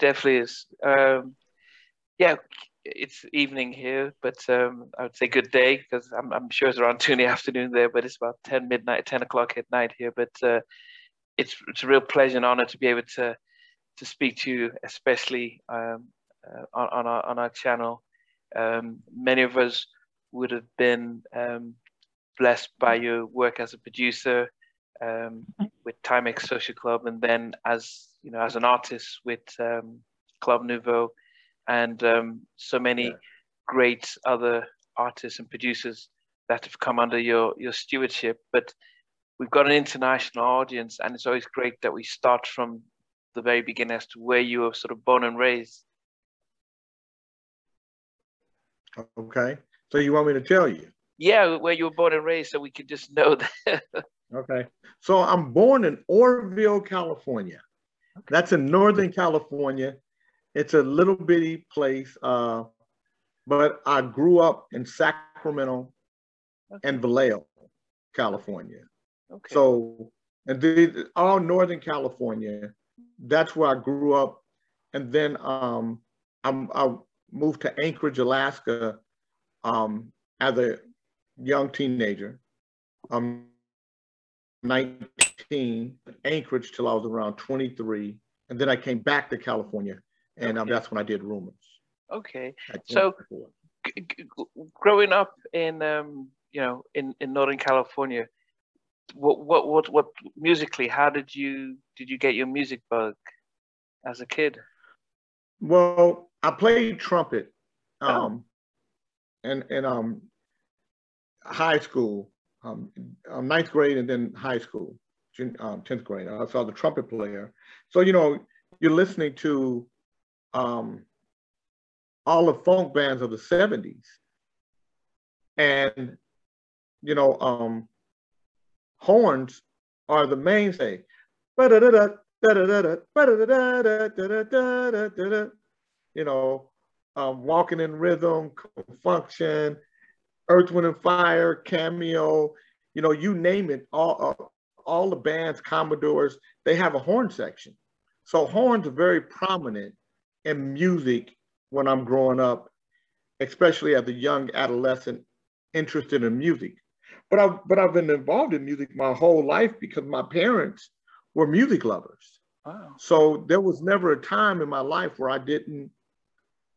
definitely is. Um, yeah, it's evening here, but um, I would say good day because I'm, I'm sure it's around two in the afternoon there, but it's about 10 midnight, 10 o'clock at night here. But uh, it's it's a real pleasure and honor to be able to to speak to you, especially um, uh, on, on our on our channel. Um, many of us would have been um, blessed by your work as a producer um, with Timex Social Club, and then as you know as an artist with um, Club Nouveau, and um, so many yeah. great other artists and producers that have come under your your stewardship. But we've got an international audience, and it's always great that we start from the very beginning as to where you were sort of born and raised. Okay. So you want me to tell you? Yeah, where you were born and raised, so we could just know that. okay. So I'm born in Oroville, California. That's in Northern California. It's a little bitty place, uh, but I grew up in Sacramento okay. and Vallejo, California. Okay. So, and the, all Northern California, that's where I grew up. And then um, I'm, I moved to Anchorage, Alaska um, as a young teenager. I'm 19, Anchorage till I was around 23. And then I came back to California and um, that's when I did Rumors. Okay. So g- g- growing up in, um, you know, in, in Northern California, what, what, what, what musically, how did you, did you get your music bug as a kid? Well, I played trumpet. Oh. Um, oh. and, and, um, high school, um, um, ninth grade and then high school, um, 10th grade. I saw the trumpet player. So, you know, you're listening to um, all the funk bands of the 70s. And, you know, um, horns are the mainstay. You know, um, walking in rhythm, function, Earth, Wind, and Fire, Cameo, you know, you name it, all, uh, all the bands, Commodores, they have a horn section. So horns are very prominent in music when I'm growing up, especially as a young adolescent interested in music. But I've, but I've been involved in music my whole life because my parents were music lovers. Wow. So there was never a time in my life where I didn't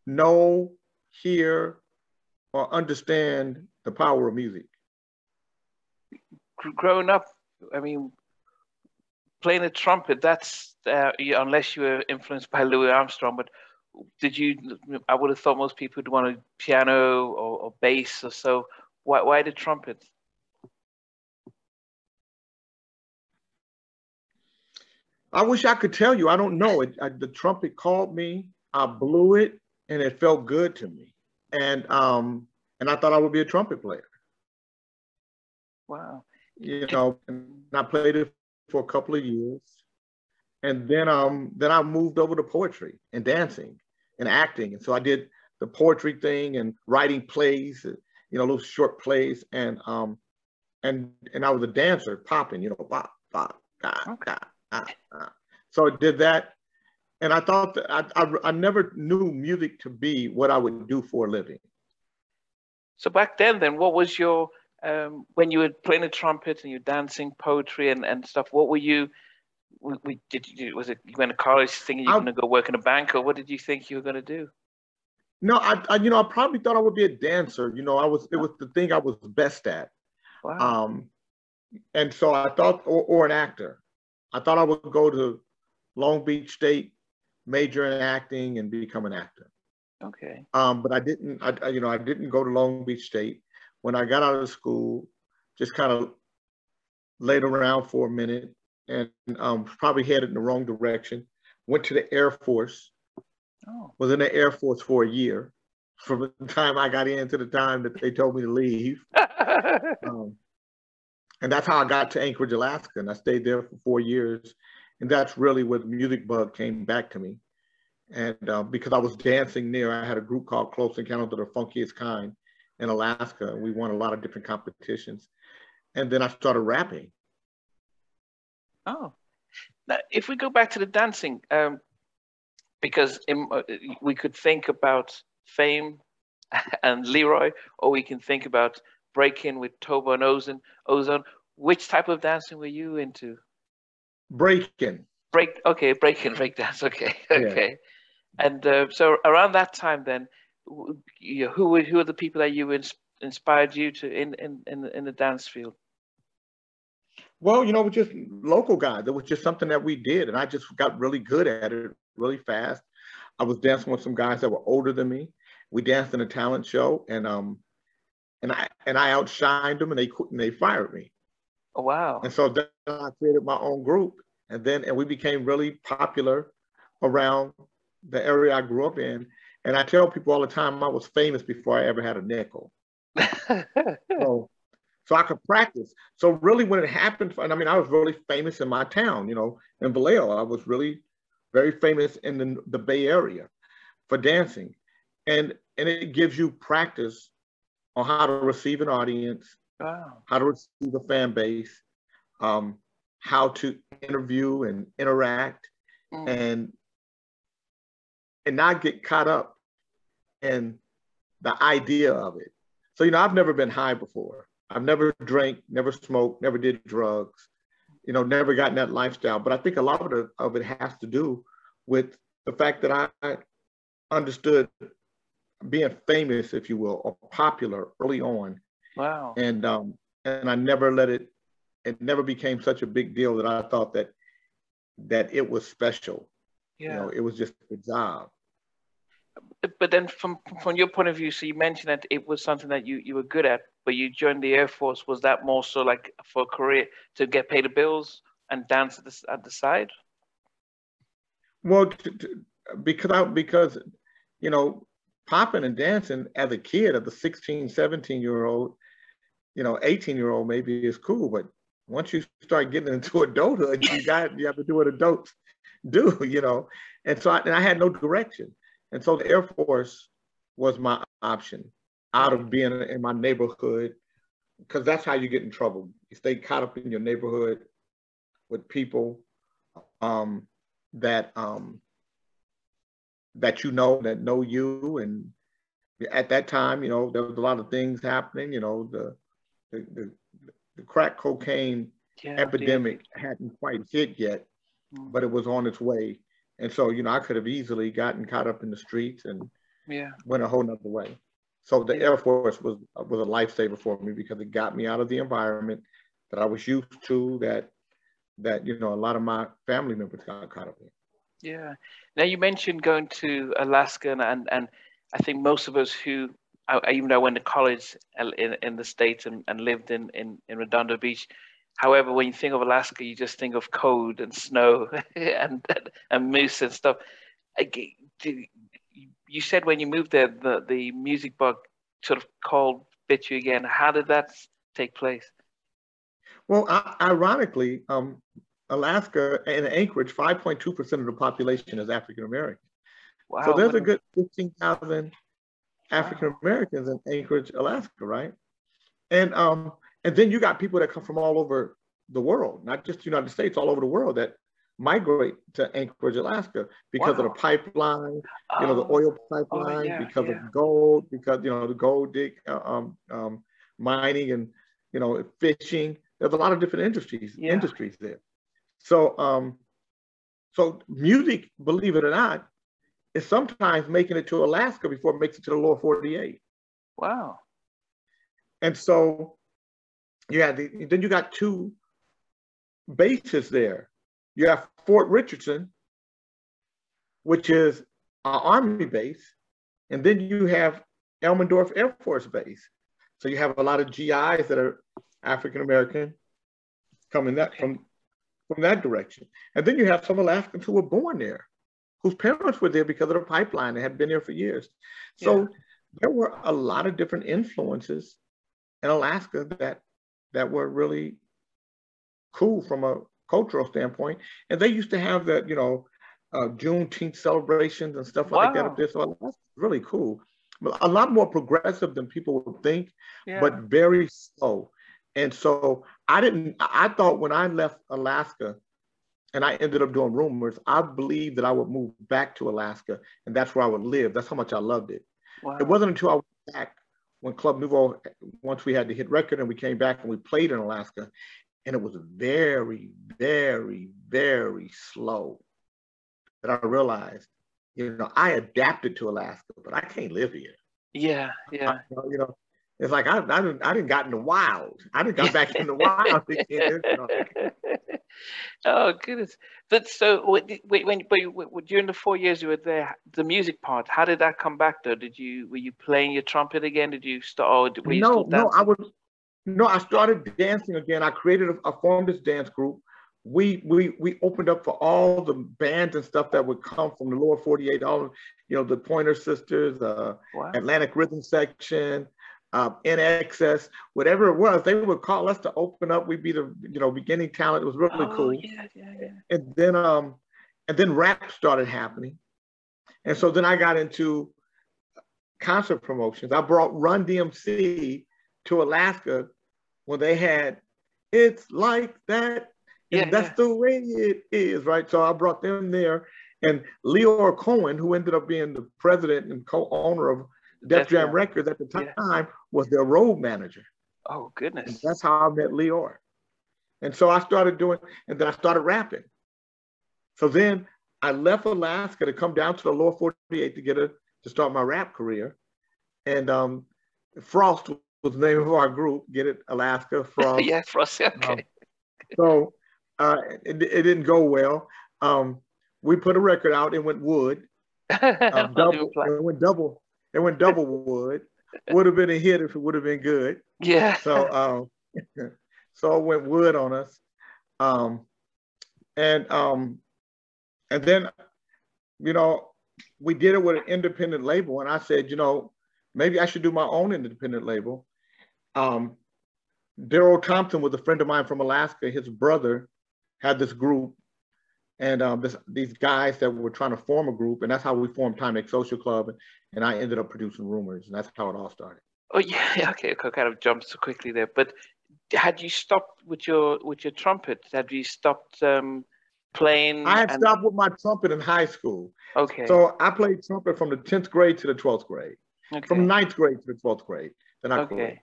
know, hear, or understand the power of music? Growing up, I mean, playing a trumpet, that's, uh, unless you were influenced by Louis Armstrong, but did you, I would have thought most people would want a piano or, or bass or so. Why, why the trumpet? I wish I could tell you. I don't know. It, I, the trumpet called me. I blew it, and it felt good to me and um, and I thought I would be a trumpet player. Wow. You know, and I played it for a couple of years, and then um, then I moved over to poetry and dancing and acting, and so I did the poetry thing and writing plays, you know, little short plays, and um, and and I was a dancer, popping, you know, pop, pop, ah, okay. ah, ah. So I did that and I thought that I, I, I never knew music to be what I would do for a living. So back then, then what was your um, when you were playing the trumpet and you're dancing, poetry and, and stuff? What were you? We, we did you was it you went to college thinking you're going to go work in a bank, or what did you think you were going to do? No, I, I, you know I probably thought I would be a dancer. You know, I was it was the thing I was best at. Wow. Um, and so I thought, or, or an actor. I thought I would go to Long Beach State major in acting and become an actor. Okay. Um, but I didn't, I, you know, I didn't go to Long Beach State. When I got out of school, just kind of laid around for a minute and um, probably headed in the wrong direction. Went to the Air Force. Oh. Was in the Air Force for a year, from the time I got in to the time that they told me to leave. um, and that's how I got to Anchorage, Alaska, and I stayed there for four years and that's really where the music bug came back to me. And uh, because I was dancing there, I had a group called Close Encounters of the Funkiest Kind in Alaska. We won a lot of different competitions. And then I started rapping. Oh, Now, if we go back to the dancing, um, because in, uh, we could think about fame and Leroy, or we can think about breaking with Turbo and Ozone. Ozone. Which type of dancing were you into? Breaking. Break. Okay, breaking, break dance. Okay, okay. Yeah. And uh, so around that time, then, you know, who were who are the people that you ins- inspired you to in in in, in the dance field? Well, you know, just local guys. It was just something that we did, and I just got really good at it really fast. I was dancing with some guys that were older than me. We danced in a talent show, and um, and I and I outshined them, and they and they fired me. Oh wow! And so then I created my own group, and then and we became really popular around the area I grew up in. And I tell people all the time I was famous before I ever had a nickel. so so I could practice. So really, when it happened, and I mean, I was really famous in my town, you know, in Vallejo. I was really very famous in the, the Bay Area for dancing, and and it gives you practice on how to receive an audience, wow. how to receive a fan base, um, how to interview and interact, mm. and and not get caught up in the idea of it. So you know, I've never been high before. I've never drank, never smoked, never did drugs, you know, never gotten that lifestyle. But I think a lot of it, of it has to do with the fact that I understood being famous, if you will, or popular early on. Wow. And um, and I never let it. It never became such a big deal that I thought that that it was special. Yeah. You know, it was just a job but then from from your point of view, so you mentioned that it was something that you, you were good at, but you joined the Air Force. Was that more so like for a career to get paid the bills and dance at the, at the side? Well, to, to, because because you know, popping and dancing as a kid, as a 16, 17 year old, you know, 18 year old maybe is cool, but once you start getting into adulthood, you got you have to do what adults do, you know. And so I, and I had no direction. And so the Air Force was my option out of being in my neighborhood, because that's how you get in trouble. You stay caught up in your neighborhood with people um, that um, that you know that know you, and at that time, you know, there was a lot of things happening. You know, the the, the, the crack cocaine yeah, epidemic dude. hadn't quite hit yet, mm. but it was on its way. And so, you know, I could have easily gotten caught up in the streets and yeah. went a whole nother way. So the yeah. Air Force was was a lifesaver for me because it got me out of the environment that I was used to that that you know a lot of my family members got caught up in. Yeah. Now you mentioned going to Alaska and and, and I think most of us who I, even though I went to college in, in the States and, and lived in, in, in Redondo Beach, However, when you think of Alaska, you just think of cold and snow and, and, moose and stuff. You said when you moved there, the, the music bug sort of called bit you again. How did that take place? Well, ironically, um, Alaska and Anchorage, 5.2% of the population is African American. Wow, so there's a good 15,000 African Americans in Anchorage, Alaska, right? And um, and then you got people that come from all over the world, not just the United States, all over the world that migrate to Anchorage, Alaska because wow. of the pipeline, you know, the oh. oil oh, pipeline, oh, yeah, because yeah. of gold, because, you know, the gold dig, uh, um, um, mining and, you know, fishing. There's a lot of different industries, yeah. industries there. So, um, so music, believe it or not, is sometimes making it to Alaska before it makes it to the lower 48. Wow. And so you had the, then you got two bases there. You have Fort Richardson, which is an army base, and then you have Elmendorf Air Force Base. So you have a lot of GIs that are African American coming that from from that direction. And then you have some Alaskans who were born there, whose parents were there because of the pipeline. and had been there for years. So yeah. there were a lot of different influences in Alaska that that were really cool from a cultural standpoint. And they used to have that, you know, uh, Juneteenth celebrations and stuff wow. like that up there. So that's really cool. A lot more progressive than people would think, yeah. but very slow. And so I didn't, I thought when I left Alaska and I ended up doing rumors, I believed that I would move back to Alaska and that's where I would live. That's how much I loved it. Wow. It wasn't until I went back when Club Nouveau, once we had the hit record and we came back and we played in Alaska, and it was very, very, very slow that I realized, you know, I adapted to Alaska, but I can't live here. Yeah, yeah. I, you know, it's like I, I didn't I didn't got in the wild. I didn't got back in the wild. you know. Oh goodness! But so when, when, when during the four years you were there, the music part, how did that come back though? Did you were you playing your trumpet again? Did you start? Or were you no, no. I was no. I started dancing again. I created a, I formed this dance group. We we we opened up for all the bands and stuff that would come from the lower 48, all you know, the Pointer Sisters, uh, wow. Atlanta Rhythm Section, um, excess, whatever it was, they would call us to open up. We'd be the you know beginning talent. It was really oh, cool. Yeah, yeah, yeah. And then um, and then rap started happening, and so then I got into concert promotions. I brought Run DMC to Alaska when they had "It's Like That," and yeah, that's yeah. the way it is, right? So I brought them there, and Lyor Cohen, who ended up being the president and co-owner of Def Jam Records at the time was their road manager. Oh goodness. And that's how I met Lyor, And so I started doing, and then I started rapping. So then I left Alaska to come down to the lower 48 to get a to start my rap career. And um, Frost was the name of our group, get it, Alaska Frost. yeah, Frost, okay. Um, so uh, it, it, didn't go well. Um, we put a record out, it went wood. Um, double, it went double, it went double wood. Would have been a hit if it would have been good. Yeah. So um, so it went wood on us. Um, and um, and then, you know, we did it with an independent label, and I said, you know, maybe I should do my own independent label. Um, Daryl Thompson was a friend of mine from Alaska. His brother had this group and um, this, these guys that were trying to form a group, and that's how we formed Time Timex Social Club, and I ended up producing Rumors, and that's how it all started. Oh yeah, okay, I kind of jumped so quickly there, but had you stopped with your with your trumpet? Had you stopped um, playing? I had and... stopped with my trumpet in high school. Okay. So I played trumpet from the tenth grade to the twelfth grade. Okay. From ninth grade to the twelfth grade. Then I okay. Quit.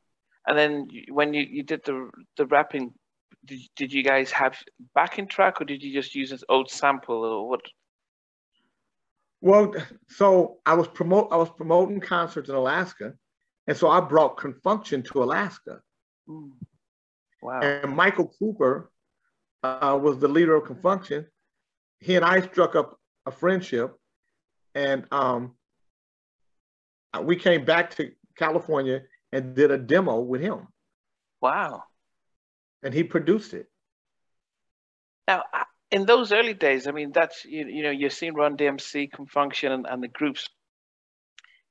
And then when you, you did the the rapping did, did you guys have backing track or did you just use an old sample or what? Well, so I was promote I was promoting concerts in Alaska, and so I brought Con Funk Shun to Alaska. Mm. Wow! And Michael Cooper uh, was the leader of Con Funk Shun. He and I struck up a friendship, and um, we came back to California and did a demo with him. Wow! And he produced it. Now, in those early days, I mean, that's you, you know, you've seen Run DMC, Con Funk and, and the groups.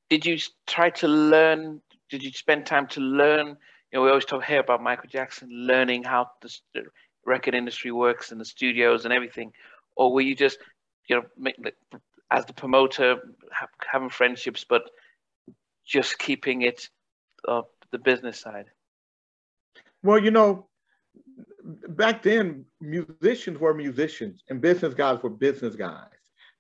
Did you try to learn? Did you spend time to learn? You know, we always talk here about Michael Jackson learning how the record industry works and the studios and everything, or were you just, you know, make, as the promoter having friendships, but just keeping it uh, the business side? Well, you know, back then musicians were musicians and business guys were business guys.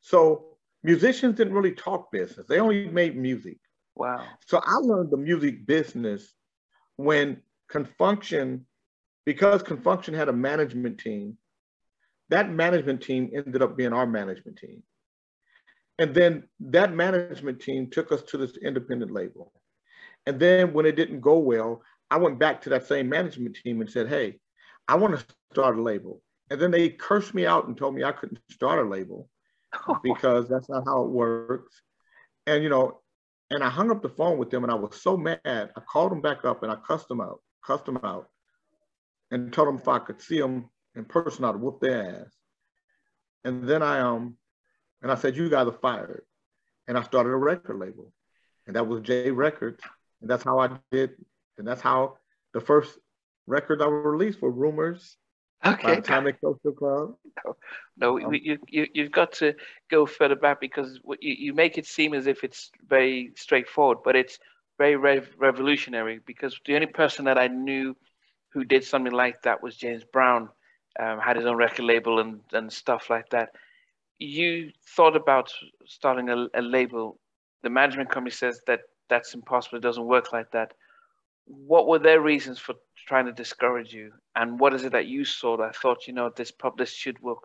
So musicians didn't really talk business. They only made music. Wow. So I learned the music business when Con Funk Shun, because Con Funk Shun had a management team, that management team ended up being our management team. And then that management team took us to this independent label. And then when it didn't go well, I went back to that same management team and said, hey, I want to start a label. And then they cursed me out and told me I couldn't start a label because that's not how it works. And, you know, and I hung up the phone with them and I was so mad. I called them back up and I cussed them out, cussed them out and told them if I could see them in person, I'd whoop their ass. And then I, um, and I said, you guys are fired. And I started a record label and that was Jay Records. And that's how I did. And that's how the first record I released for Rumors. Okay. a Timex Social Club. No, no um, you, you, you've got to go further back because you, you make it seem as if it's very straightforward, but it's very rev- revolutionary because the only person that I knew who did something like that was James Brown. um, had his own record label and, and stuff like that. You thought about starting a, a label. The management company says that that's impossible. It doesn't work like that. What were their reasons for trying to discourage you? And what is it that you saw that thought, you know, this pub, this should work?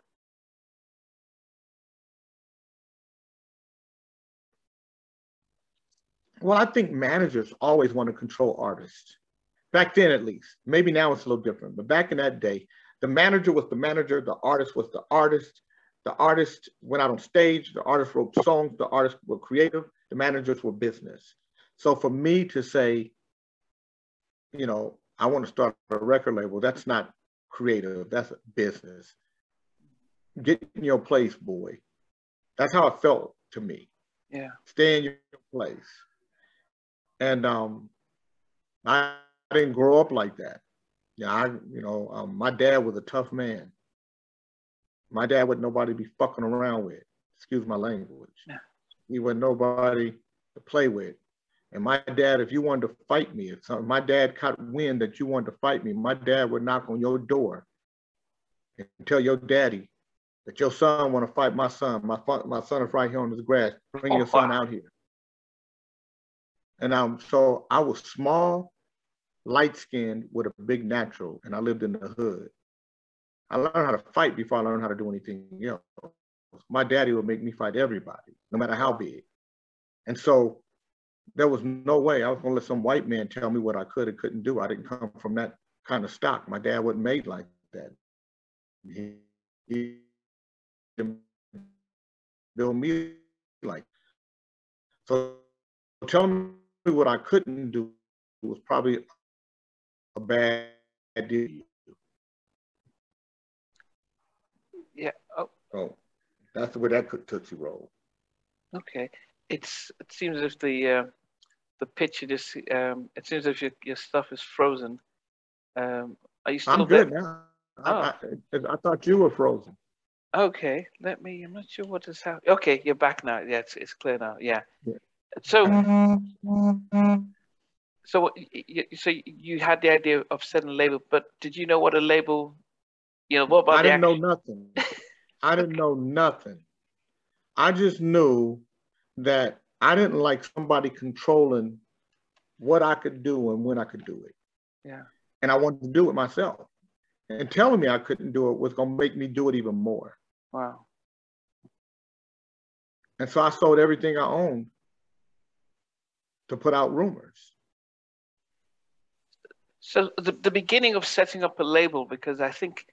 Well, I think managers always want to control artists. Back then, at least. Maybe now it's a little different, but back in that day, the manager was the manager, the artist was the artist. The artist went out on stage, the artist wrote songs, the artists were creative, the managers were business. So for me to say, you know, I want to start a record label, that's not creative, that's business. Get in your place, boy. That's how it felt to me. Yeah. Stay in your place. And um, I didn't grow up like that. Yeah, I, you know, um, my dad was a tough man. My dad would nobody to be fucking around with. Excuse my language. Yeah. He was nobody to play with. And my dad, if you wanted to fight me, if some, my dad caught wind that you wanted to fight me, my dad would knock on your door and tell your daddy that your son want to fight my son. My, my son is right here on this grass. Bring oh, your son wow. out here. And um, so I was small, light skinned with a big natural, and I lived in the hood. I learned how to fight before I learned how to do anything else. My daddy would make me fight everybody, no matter how big. And so there was no way I was gonna let some white man tell me what I could and couldn't do. I didn't come from that kind of stock. My dad wasn't made like that. He, he didn't me like. So tell me what I couldn't do was probably a bad deal. Yeah. Oh. oh, that's the way that could Tootsie Roll. Okay. It's it seems as if the uh, the picture just um, it seems as if your, your stuff is frozen. Um, are you still I'm good there? now. Oh. I, I, I, thought you were frozen. Okay, let me. I'm not sure what is happening. Okay, you're back now. Yeah, it's, it's clear now. Yeah. yeah. So, so, so you had the idea of setting a label, but did you know what a label? You know, what about? I didn't know nothing. I didn't know nothing. I just knew that I didn't like somebody controlling what I could do and when I could do it. Yeah. And I wanted to do it myself. And telling me I couldn't do it was going to make me do it even more. Wow. And so I sold everything I owned to put out rumors. So the, the beginning of setting up a label, because I think,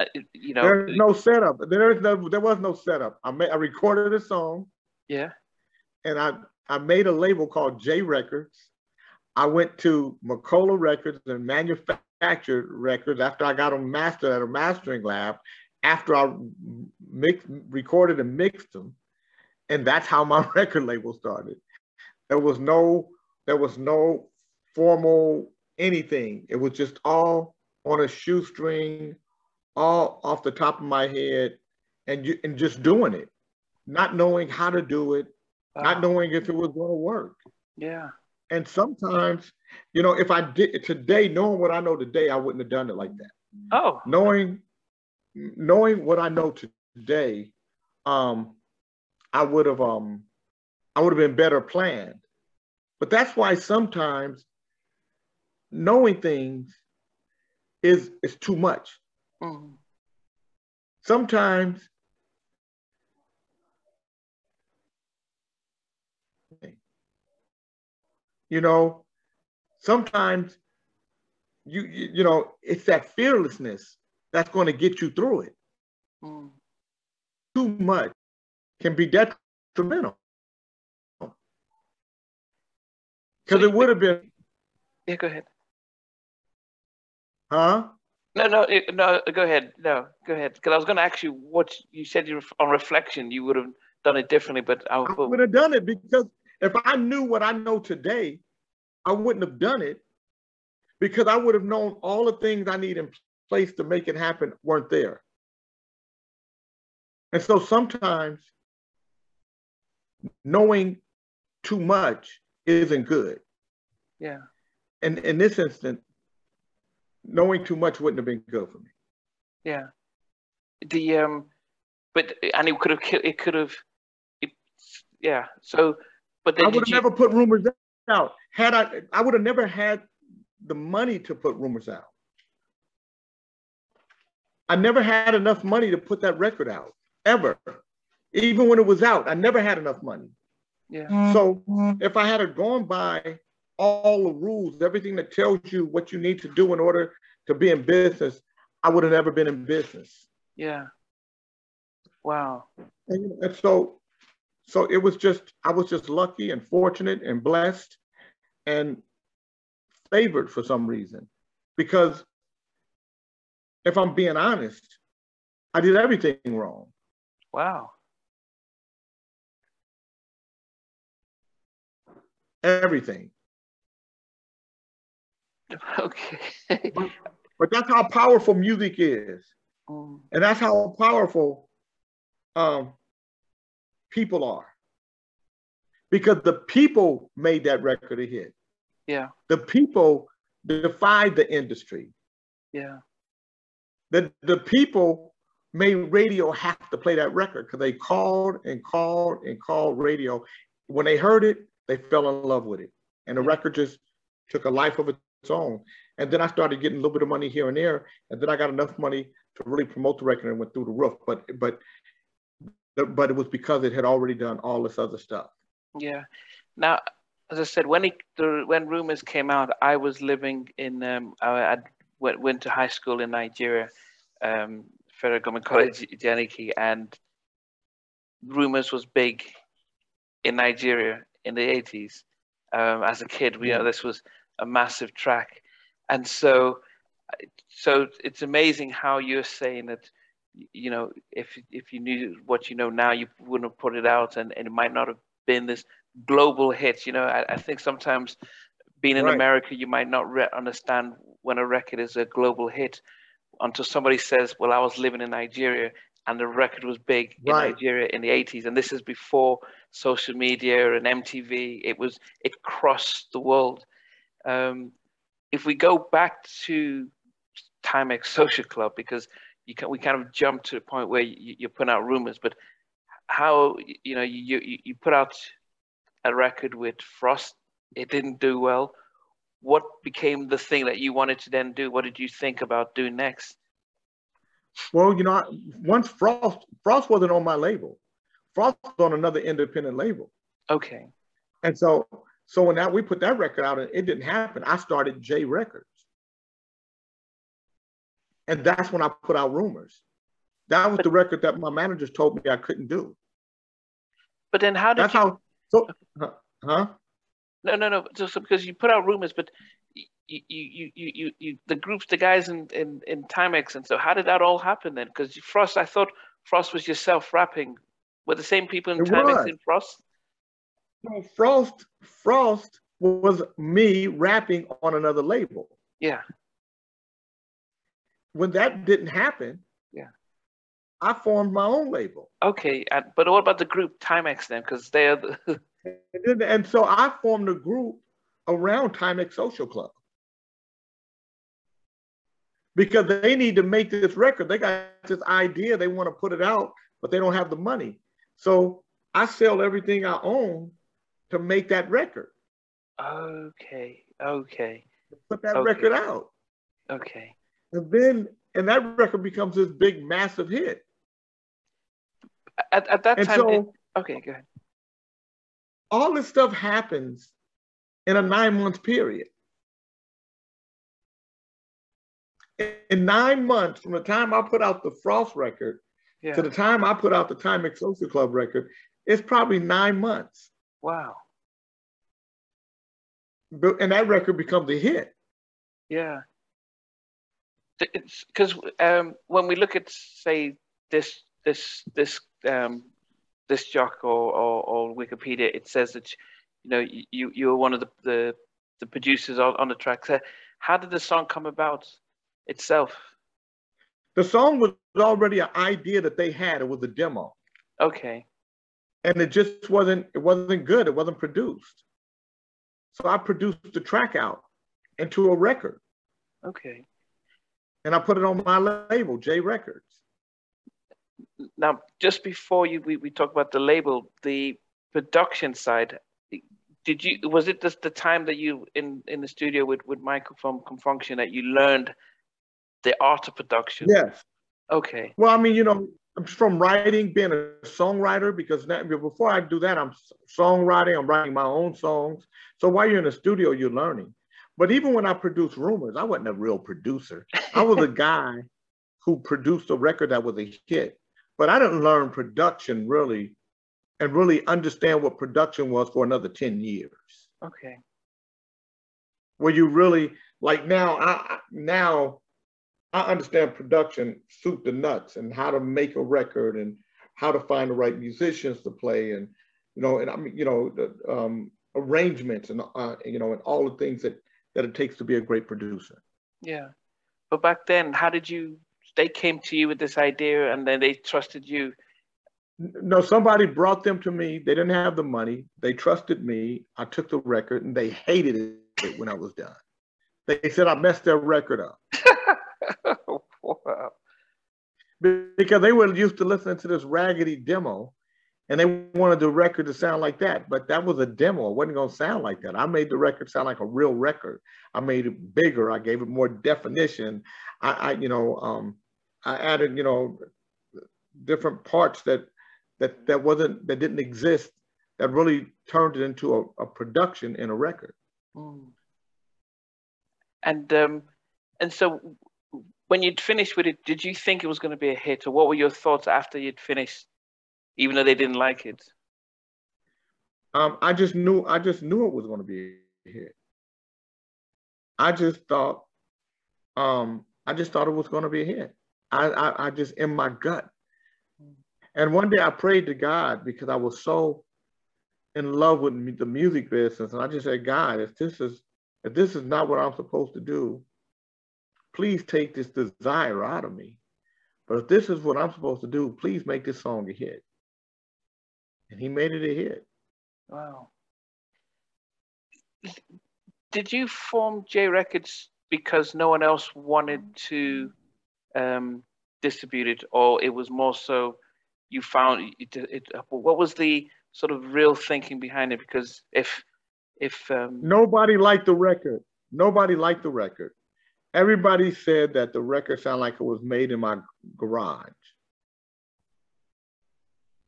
uh, you know, there's no setup. There is no, there was no setup. I made, I recorded a song. Yeah. And I, I made a label called Jay Records. I went to Macola Records and manufactured records after I got them mastered at a mastering lab. After I mixed, recorded and mixed them, and that's how my record label started. There was no, there was no formal anything. It was just all on a shoestring, all off the top of my head, and you, and just doing it, not knowing how to do it. Not knowing if it was going to work. Yeah. And sometimes, you know, if I did today, knowing what I know today, I wouldn't have done it like that. Oh. Knowing, knowing what I know today, um, I would have um I would have been better planned. But that's why sometimes knowing things is is too much. Mm. Sometimes you know, sometimes you, you, you know, it's that fearlessness that's going to get you through it. Mm. Too much can be detrimental. Because it would have been. Yeah, go ahead. Huh? No, no, no. Go ahead. No, go ahead. Because I was going to ask you what you said. You on reflection, you would have done it differently, but I, I would have done it because if I knew what I know today, I wouldn't have done it because I would have known all the things I need in place to make it happen weren't there. And so sometimes knowing too much isn't good. Yeah. And in this instance, knowing too much wouldn't have been good for me. Yeah. the um, but and it could have it could have, it, yeah. So, but I would have you, never put rumors out. Had I, I would have never had the money to put rumors out. I never had enough money to put that record out ever. Even when it was out, I never had enough money. Yeah. So if I had gone by all the rules, everything that tells you what you need to do in order to be in business, I would have never been in business. Yeah. Wow. And, and so, so it was just I was just lucky and fortunate and blessed, and favored for some reason, because if I'm being honest, I did everything wrong. Wow. Everything. Okay. but, but that's how powerful music is. Mm. And that's how powerful um, people are. Because the people made that record a hit. Yeah. The people defied the industry. Yeah. The, the people made radio have to play that record because they called and called and called radio. When they heard it, they fell in love with it. And the record just took a life of its own. And then I started getting a little bit of money here and there. And then I got enough money to really promote the record and went through the roof. But but but it was because it had already done all this other stuff. Yeah. Now, as I said, when it, the, when rumors came out, I was living in um, I, I went, went to high school in Nigeria, um, Federal Government College, Ijanikin, and rumors was big in Nigeria in the 80s. Um, as a kid, we know this was a massive track, and so so it's amazing how you're saying that you know if if you knew what you know now you wouldn't have put it out and, and it might not have been this global hit you know. I, I think sometimes being in Right. america you might not re- understand when a record is a global hit until somebody says well i was living in nigeria and the record was big in nigeria in the 80s and this is before social media and mtv it was it crossed the world. Um, if we go back to Timex Social Club, because you can, we kind of jumped to a point where you, you're putting out rumors, but how you know you, you you put out a record with Frost, it didn't do well. What became the thing that you wanted to then do? What did you think about doing next? Well, you know, I- once Frost Frost wasn't on my label. Frost was on another independent label. Okay, And so so when that we put that record out and it didn't happen, I started Jay Records. And that's when I put out rumors. That was the record that my managers told me I couldn't do. but then how did That's you? how so huh? huh? No, no, no. Just because you put out rumors, but you, you, you, you, you, the groups, the guys in, in, in Timex, and so how did that all happen then? Because Frost, I thought Frost was yourself rapping. Were the same people in It Timex was. in Frost? So Frost Frost was me rapping on another label. Yeah. When that didn't happen, Yeah. I formed my own label. Okay. And, but what about the group Timex then? Because they're the, And, then, and so I formed a group around Timex Social Club because they need to make this record. They got this idea, they want to put it out, but they don't have the money. So I sell everything I own to make that record, okay, okay, put that Okay. record out. okay. And then, and that record becomes this big, massive hit. At, at that And time, so it- okay, go ahead. all this stuff happens in a nine month period. In nine months, from the time I put out the Frost record Yeah. to the time I put out the Timex Social Club record, it's probably nine months. Wow. And that record becomes a hit. Yeah. Because um, when we look at, say, this this this um, Discogs or, or, or Wikipedia, it says that you know you you were one of the the, the producers on, on the track. So how did the song come about itself? The song was already an idea that they had. It was a demo. Okay. And it just wasn't, it wasn't good. It wasn't produced. So I produced the track out into a record. Okay. And I put it on my label, Jay Records. now just before you we, we talk about the label, the production side, did you was it just the time that you in in the studio with with Michael from Con Funk Shun that you learned the art of production? Yes. Okay. Well, I mean, you know, from writing, being a songwriter, because now, before I do that, I'm songwriting, I'm writing my own songs. So while you're in the studio, you're learning. But even when I produced Rumors, I wasn't a real producer. I was a guy who produced a record that was a hit. But I didn't learn production really and really understand what production was for another 10 years. Okay. Where you really like now, I now I understand production, soup to nuts, and how to make a record and how to find the right musicians to play, and you know, and I mean, you know, the um, arrangements and uh, you know, and all the things that that it takes to be a great producer. Yeah, but back then, how did you? They came to you with this idea, and then they trusted you. No, somebody brought them to me. They didn't have the money. They trusted me. I took the record, and they hated it when I was done. They said I messed their record up. wow. Because they were used to listening to this raggedy demo and they wanted the record to sound like that. But that was a demo. It wasn't going to sound like that. I made the record sound like a real record. I made it bigger. I gave it more definition. I, I you know, um, I added, you know, different parts that that that wasn't that didn't exist that really turned it into a, a production in a record. Mm. And um, and so when you'd finished with it, did you think it was going to be a hit, or what were your thoughts after you'd finished, even though they didn't like it? Um, I just knew I just knew it was going to be a hit. I just thought, um, I just thought it was going to be a hit. I, I, I just in my gut. And one day I prayed to God because I was so in love with the music business, and I just said, God, if this is if this is not what I'm supposed to do, please take this desire out of me. But if this is what I'm supposed to do, please make this song a hit. And he made it a hit. Wow. Did you form J Records because no one else wanted to um, distribute it, or it was more so you found it, it, what was the sort of real thinking behind it? Because if if um... nobody liked the record, nobody liked the record everybody said that the record sounded like it was made in my garage.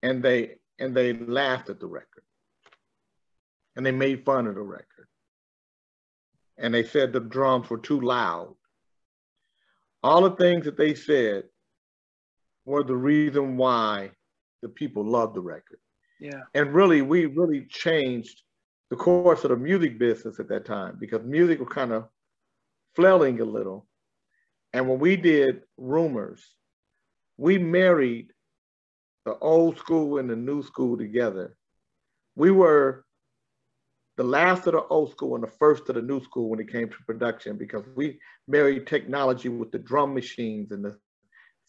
And they and they laughed at the record. And they made fun of the record. And they said the drums were too loud. All the things that they said were the reason why the people loved the record. Yeah. And really, we really changed the course of the music business at that time because music was kind of flailing a little. And when we did rumors, we married the old school and the new school together. We were the last of the old school and the first of the new school when it came to production because we married technology with the drum machines and the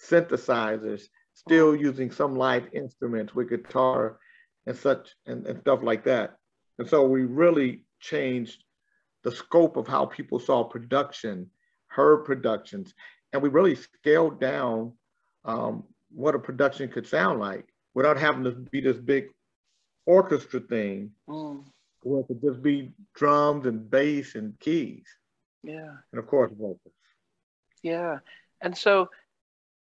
synthesizers, still using some live instruments with guitar and such and, and stuff like that. And so we really changed the scope of how people saw production, heard productions, and we really scaled down um, what a production could sound like without having to be this big orchestra thing, mm. where it could just be drums and bass and keys. Yeah. And of course vocals. Yeah. And so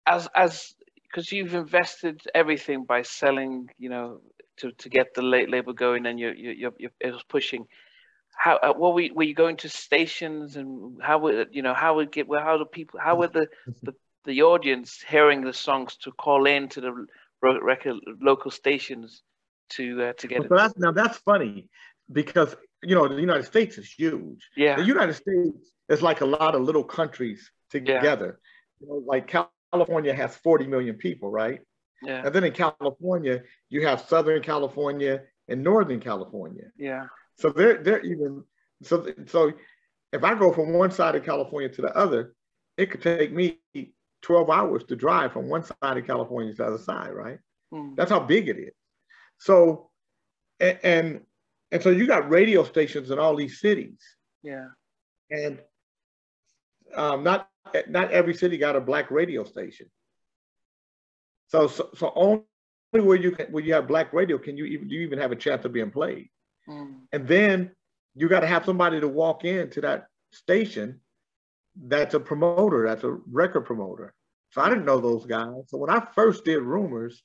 as as because you've invested everything by selling, you know, to, to get the late label going and you're, you're, you're, you're pushing how uh, what were you, were you going to stations and how would you know how would get well how do people how were the, the the audience hearing the songs to call in to the record local stations to uh, to get well, it? That's, now that's funny because you know the United States is huge. Yeah, the United States is like a lot of little countries together. Yeah. You know, like California has 40 million people, right? Yeah. And then in California, you have Southern California and Northern California. Yeah. So they're they're even so so if I go from one side of California to the other, it could take me 12 hours to drive from one side of California to the other side, right? Mm. That's how big it is. So and, and and so you got radio stations in all these cities. Yeah. And um, not not every city got a black radio station. So, so, so only where you can, where you have black radio can you even, do you even have a chance of being played. Mm. And then you got to have somebody to walk into that station that's a promoter, that's a record promoter. So I didn't know those guys. So when I first did rumors,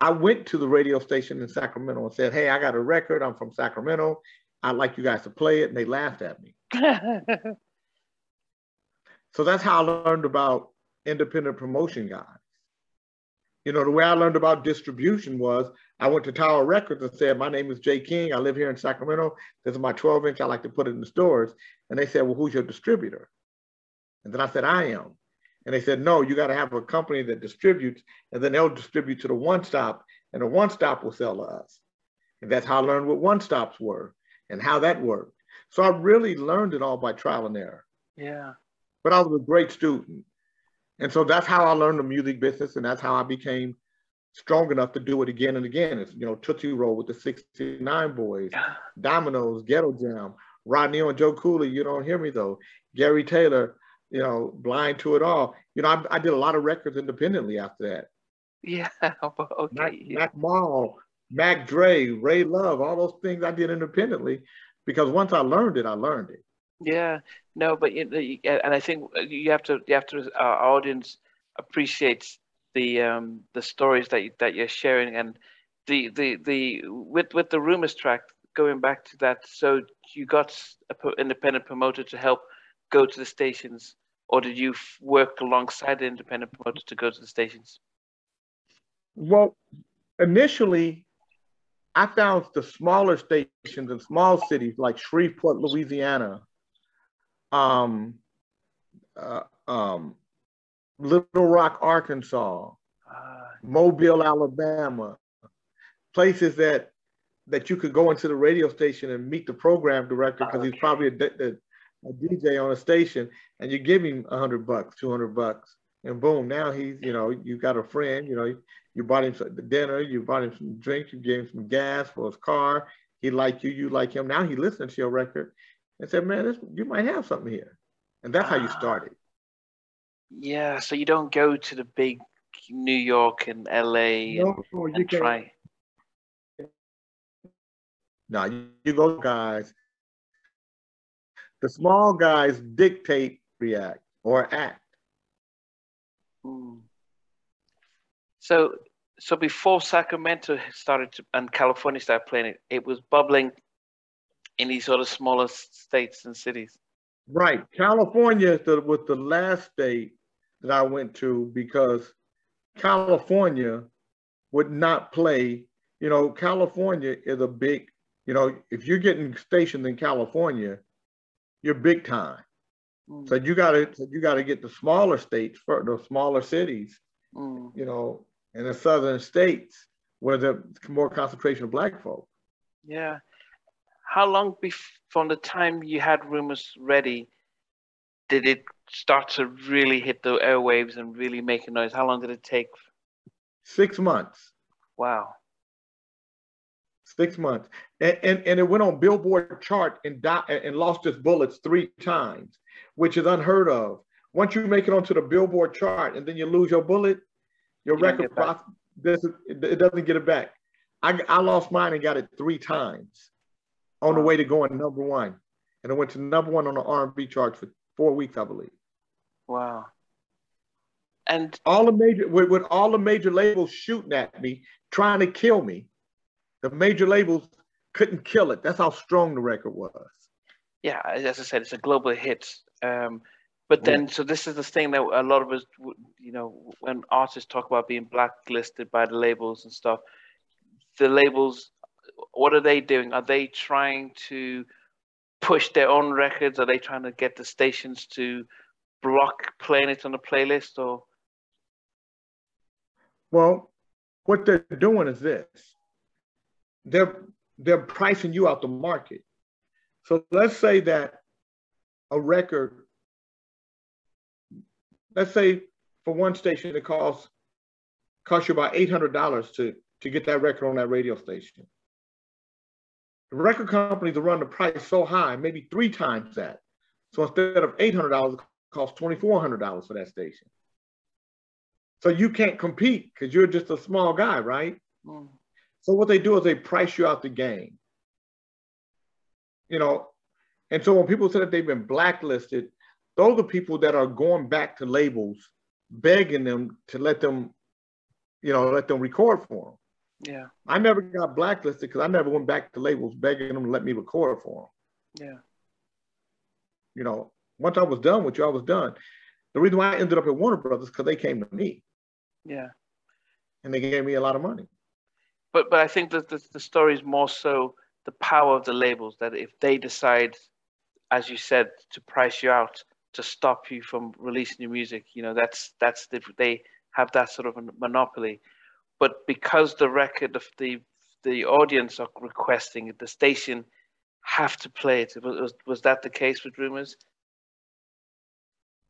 I went to the radio station in Sacramento and said, Hey, I got a record. I'm from Sacramento. I'd like you guys to play it. And they laughed at me. so that's how I learned about independent promotion guys. You know, the way I learned about distribution was I went to Tower Records and said, My name is Jay King. I live here in Sacramento. This is my 12 inch. I like to put it in the stores. And they said, Well, who's your distributor? And then I said, I am. And they said, No, you got to have a company that distributes, and then they'll distribute to the one stop, and the one stop will sell to us. And that's how I learned what one stops were and how that worked. So I really learned it all by trial and error. Yeah. But I was a great student. And so that's how I learned the music business, and that's how I became strong enough to do it again and again. It's, you know, Tootsie Roll with the 69 Boys, Dominoes, Ghetto Jam, Rodney and Joe Cooley, You Don't Hear Me Though, Gary Taylor, you know, Blind to It All. You know, I, I did a lot of records independently after that. Yeah, okay. Mac, Mac Mall, Mac Dre, Ray Love, all those things I did independently because once I learned it, I learned it. Yeah, no, but you, and I think you have to, you have to, our audience appreciates the um the stories that you, that you're sharing and the the the with with the rumors track going back to that. So you got a independent promoter to help go to the stations, or did you work alongside the independent promoter to go to the stations? Well, initially, I found the smaller stations in small cities like Shreveport, Louisiana, um, uh, um, Little Rock, Arkansas, uh, Mobile, Alabama, places that that you could go into the radio station and meet the program director because okay. he's probably a, a, a, DJ on a station, and you give him a hundred bucks, two hundred bucks, and boom, now he's you know you got a friend, you know you bought him some dinner, you bought him some drinks, you gave him some gas for his car. He liked you, you like him. Now he listened to your record and said, "Man, this, you might have something here," and that's how you started. Yeah, so you don't go to the big New York and LA no, and, and try. No, you go guys. The small guys dictate, react, or act. Hmm. So so before Sacramento started to, and California started playing it, it was bubbling in these sort of smaller states and cities. Right. California was the last state that I went to because California would not play. You know, California is a big, you know, if you're getting stationed in California, you're big time. Mm. So you gotta you gotta get the smaller states for the smaller cities, mm. you know, in the southern states where there's more concentration of black folk. Yeah. How long from the time you had rumors ready did it start to really hit the airwaves and really make a noise? How long did it take? Six months. Wow. Six months. And, and, and it went on Billboard chart and, di- and lost its bullets three times, which is unheard of. Once you make it onto the Billboard chart and then you lose your bullet, your you record profit, this, it doesn't get it back. I, I lost mine and got it three times on the way to going number one. And I went to number one on the R&B charts for four weeks, I believe. Wow. And all the major with, with all the major labels shooting at me, trying to kill me, the major labels couldn't kill it. That's how strong the record was. Yeah, as I said, it's a global hit. Um, but then, so this is the thing that a lot of us, you know, when artists talk about being blacklisted by the labels and stuff, the labels, what are they doing? Are they trying to push their own records? Are they trying to get the stations to block playing it on the playlist or? Well, what they're doing is this. They're they're pricing you out the market. So let's say that a record let's say for one station it costs costs you about eight hundred dollars to to get that record on that radio station. The record companies are running the price so high, maybe three times that. So instead of eight hundred dollars, it costs twenty four hundred dollars for that station. So you can't compete because you're just a small guy, right? Mm. So what they do is they price you out the game. You know, and so when people say that they've been blacklisted, those are people that are going back to labels, begging them to let them, you know, let them record for them. Yeah. I never got blacklisted because I never went back to labels begging them to let me record for them. Yeah. You know, once I was done with you, I was done. The reason why I ended up at Warner Brothers because they came to me. Yeah. And they gave me a lot of money. But but I think that the, the story is more so the power of the labels that if they decide, as you said, to price you out, to stop you from releasing your music, you know, that's that's the, they have that sort of a monopoly. But because the record of the the audience are requesting it, the station have to play it. Was, was that the case with Rumors?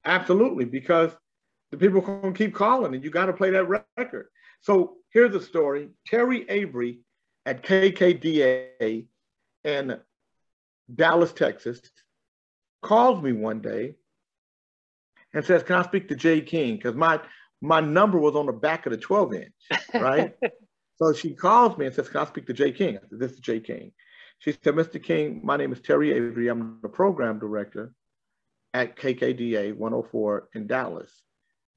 Absolutely, because the people can keep calling and you got to play that record. So here's the story. Terry Avery at KKDA in Dallas, Texas, calls me one day and says, Can I speak to Jay King? Because my my number was on the back of the 12 inch, right? so she calls me and says, Can I speak to Jay King? I said, This is Jay King. She said, Mr. King, my name is Terry Avery. I'm the program director at KKDA 104 in Dallas.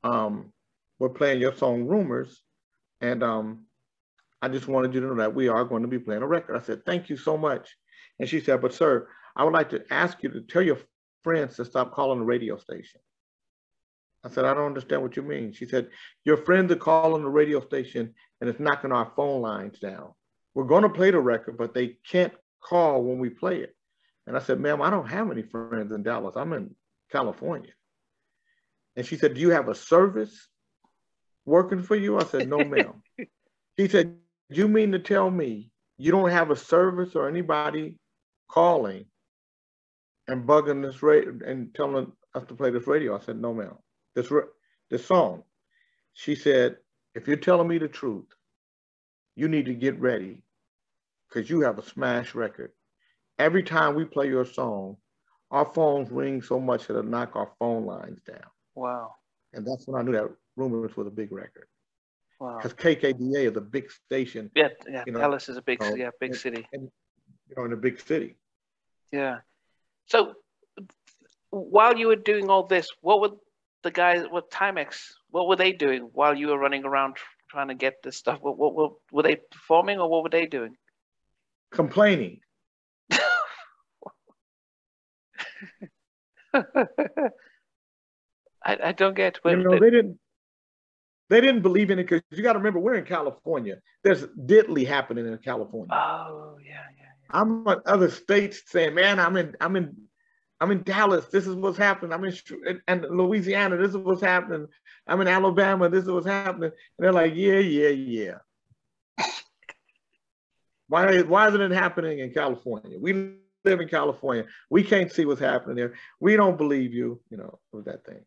Um, we're playing your song Rumors. And um, I just wanted you to know that we are going to be playing a record. I said, Thank you so much. And she said, But sir, I would like to ask you to tell your friends to stop calling the radio station. I said, I don't understand what you mean. She said, Your friends are calling the radio station and it's knocking our phone lines down. We're going to play the record, but they can't call when we play it. And I said, Ma'am, I don't have any friends in Dallas. I'm in California. And she said, Do you have a service working for you? I said, No, ma'am. she said, You mean to tell me you don't have a service or anybody calling and bugging this radio and telling us to play this radio? I said, No, ma'am. This, this song. She said, If you're telling me the truth, you need to get ready because you have a smash record. Every time we play your song, our phones ring so much that it'll knock our phone lines down. Wow. And that's when I knew that Rumors was a big record. Wow. Because KKDA is a big station. Yeah, yeah. You know, Dallas is a big, you know, yeah, big city. And, you know, in a big city. Yeah. So while you were doing all this, what were the guys, what Timex, what were they doing while you were running around trying to get this stuff? What, what, what were they performing or what were they doing? Complaining. I, I don't get. you know, they didn't. They didn't believe in it because you got to remember we're in California. There's diddly happening in California. Oh yeah, yeah. yeah. I'm in other states saying, man, I'm in, I'm in, I'm in Dallas. This is what's happening. I'm in and Louisiana. This is what's happening. I'm in Alabama. This is what's happening. And they're like, yeah, yeah, yeah. why, why isn't it happening in California? We live in California. We can't see what's happening there. We don't believe you. You know, with that thing.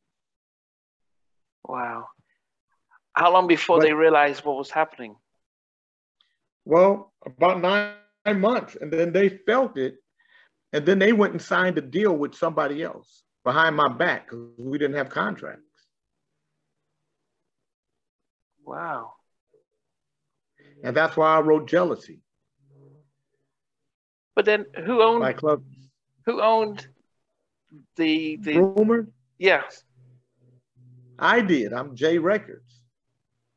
Wow. How long before but, they realized what was happening? Well, about nine months. And then they felt it. And then they went and signed a deal with somebody else behind my back because we didn't have contracts. Wow. And that's why I wrote Jealousy. But then who owned my club? Who owned the the rumor? Yes. I did. I'm Jay Records.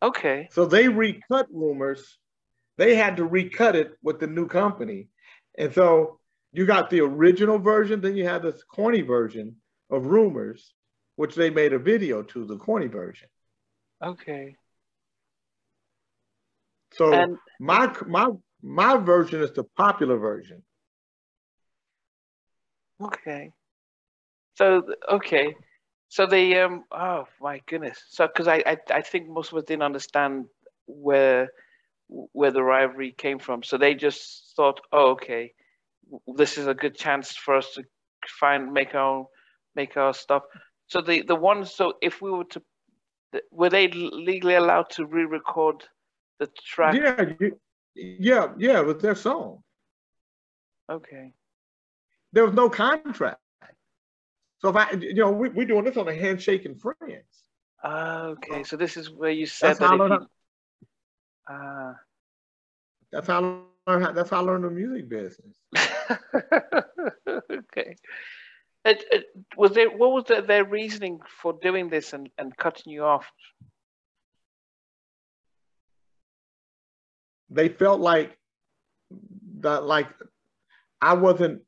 Okay. So they recut rumors. They had to recut it with the new company. And so you got the original version, then you had this corny version of rumors, which they made a video to, the corny version. Okay. So and, my my my version is the popular version. Okay. So okay. So they um oh my goodness. So because I, I I think most of us didn't understand where where the rivalry came from. So they just thought, oh okay, this is a good chance for us to find make our make our stuff. So the the ones so if we were to were they legally allowed to re-record the track? Yeah, yeah, yeah, with their song. Okay. There was no contract. So if I, you know, we, we're doing this on a handshake and friends. okay, so this is where you said That's that. how I learned. you, uh, that's how I learned. That's how I learned the music business. okay. It, it, was there what was the, their reasoning for doing this and, and cutting you off? They felt like that, like I wasn't,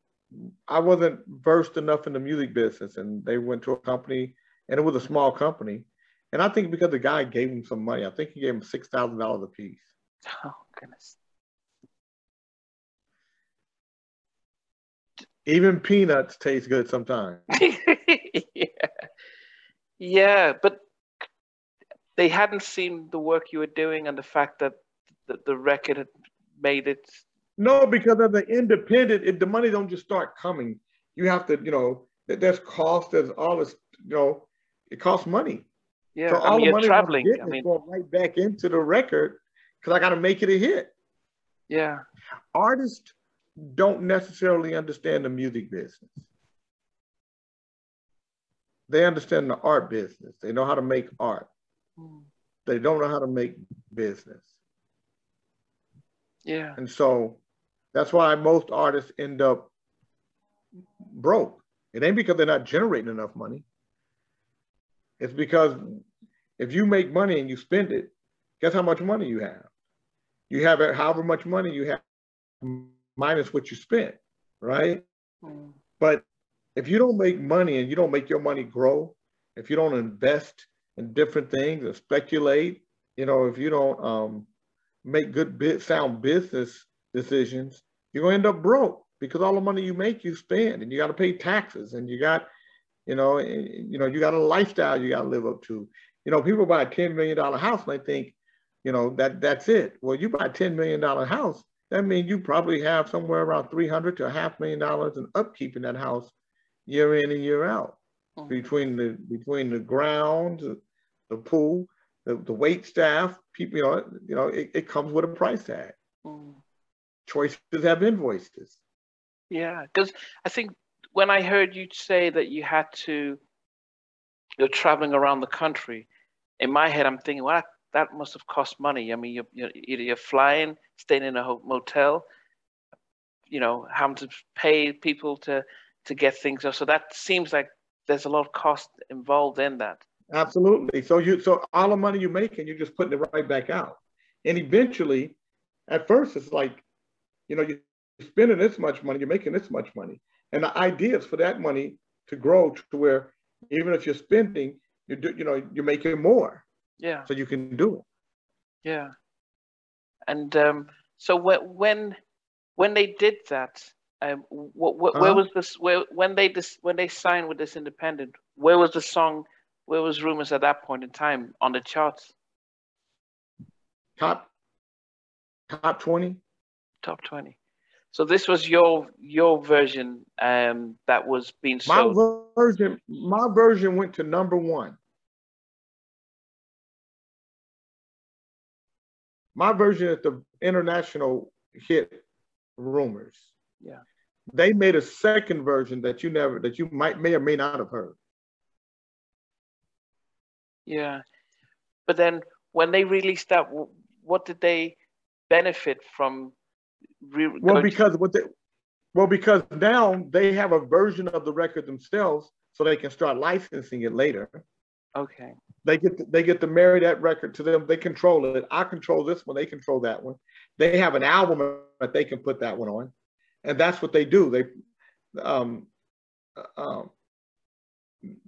I wasn't versed enough in the music business, and they went to a company, and it was a small company, and I think because the guy gave him some money, I think he gave him six thousand dollars a piece. Oh goodness. Even peanuts taste good sometimes. yeah. Yeah, but they hadn't seen the work you were doing and the fact that the, the record had made it. No, because as an independent, if the money don't just start coming, you have to, you know, that there's cost, there's all this, you know, it costs money. Yeah, so I all mean, the money traveling. I'm getting I mean, going right back into the record because I got to make it a hit. yeah, Artists don't necessarily understand the music business. They understand the art business. They know how to make art. Mm. They don't know how to make business. yeah, And so that's why most artists end up broke. It ain't because they're not generating enough money. It's because if you make money and you spend it, guess how much money you have? You have however much money you have minus what you spent, right? Mm. But if you don't make money and you don't make your money grow, if you don't invest in different things and speculate, you know, if you don't um, make good bit sound business decisions, you're gonna end up broke because all the money you make you spend and you got to pay taxes and you got, you know, eh, you know, you got a lifestyle you got to live up to. You know, people buy a $10 million house and they think, you know, that that's it. Well, you buy a $10 million house, that means you probably have somewhere around 300 to a half million dollars in upkeep in that house year in and year out Mm. between the between the ground, the, the pool, the, the wait staff, people, you know, you know, it, it comes with a price tag. Mm. Choices have invoices. Yeah, because I think when I heard you say that you had to, you're traveling around the country, in my head I'm thinking, well, that, must have cost money. I mean, you're, you're either you're flying, staying in a motel, you know, having to pay people to to get things. So that seems like there's a lot of cost involved in that. Absolutely. So you so all the money you're making, you're just putting it right back out. And eventually, at first, it's like, you know, you're spending this much money, you're making this much money. And the idea is for that money to grow to where even if you're spending, you do, you know, you're making more. Yeah, So you can do it. yeah. And um, so when when when they did that, um, what, what where Uh-huh. was this? Where when they this when they signed with this independent, where was the song? Where was Rumors at that point in time on the charts? Top top 20. Top twenty. So this was your your version um, that was being sold. My version, my version went to number one. My version is the international hit rumors. Yeah. They made a second version that you never that you might may or may not have heard. Yeah, but then when they released that, what did they benefit from? Re- Well, because what they well, because now they have a version of the record themselves, so they can start licensing it later. okay, They get to, they get to marry that record to them. They control it. I control this one. They control that one. They have an album that they can put that one on, and that's what they do. They, um, um,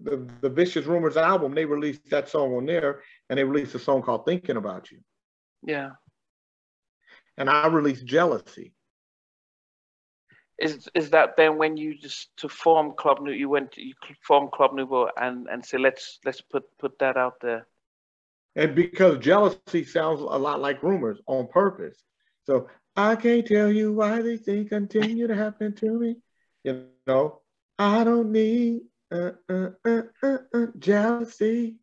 the the Vicious Rumors album. They released that song on there, and they released a song called Thinking About You. yeah. And I release Jealousy. Is is that then when you just to form Club Nouveau, you went you form Club Nouveau and and say let's let's put put that out there. And because jealousy sounds a lot like rumors on purpose. So I can't tell you why these things continue to happen to me. You know, I don't need uh, uh, uh, uh, uh, jealousy.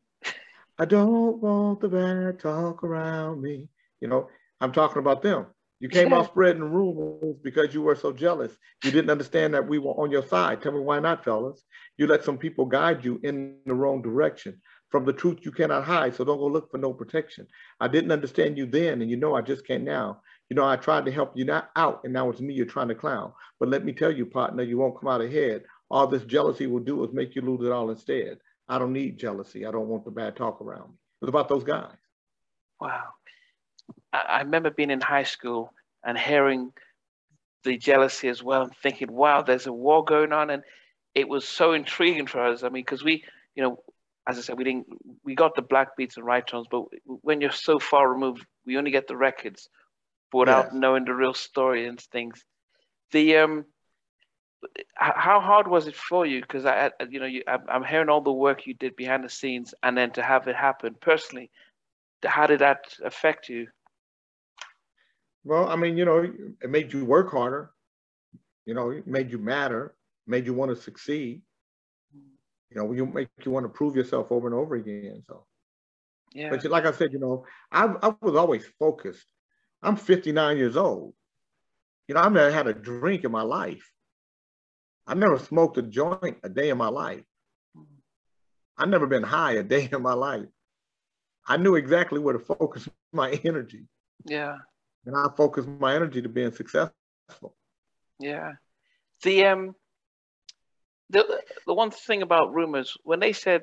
I don't want the bad talk around me. You know, I'm talking about them. You came out spreading rumors because you were so jealous. You didn't understand that we were on your side. Tell me why not, fellas? You let some people guide you in the wrong direction. From the truth you cannot hide, so don't go look for no protection. I didn't understand you then, and you know I just can't now. You know, I tried to help you not out, and now it's me you're trying to clown. But let me tell you, partner, you won't come out ahead. All this jealousy will do is make you lose it all instead. I don't need jealousy. I don't want the bad talk around me. It's about those guys. Wow. I remember being in high school and hearing the jealousy as well and thinking, wow, there's a war going on. And it was so intriguing for us. I mean, because we, you know, as I said, we didn't, we got the black beats and right tones, but when you're so far removed, we only get the records without yes. knowing the real story and things. The, um, how hard was it for you? Because I, you know, you, I'm hearing all the work you did behind the scenes, and then to have it happen personally, how did that affect you? Well, I mean, you know, it made you work harder. You know, it made you matter, made you want to succeed. You know, you make you want to prove yourself over and over again. So, yeah. But like I said, you know, I, I was always focused. I'm 59 years old. You know, I've never had a drink in my life. I've never smoked a joint a day in my life. I've never been high a day in my life. I knew exactly where to focus my energy. Yeah and I focus my energy to being successful. Yeah. The um the the one thing about rumors when they said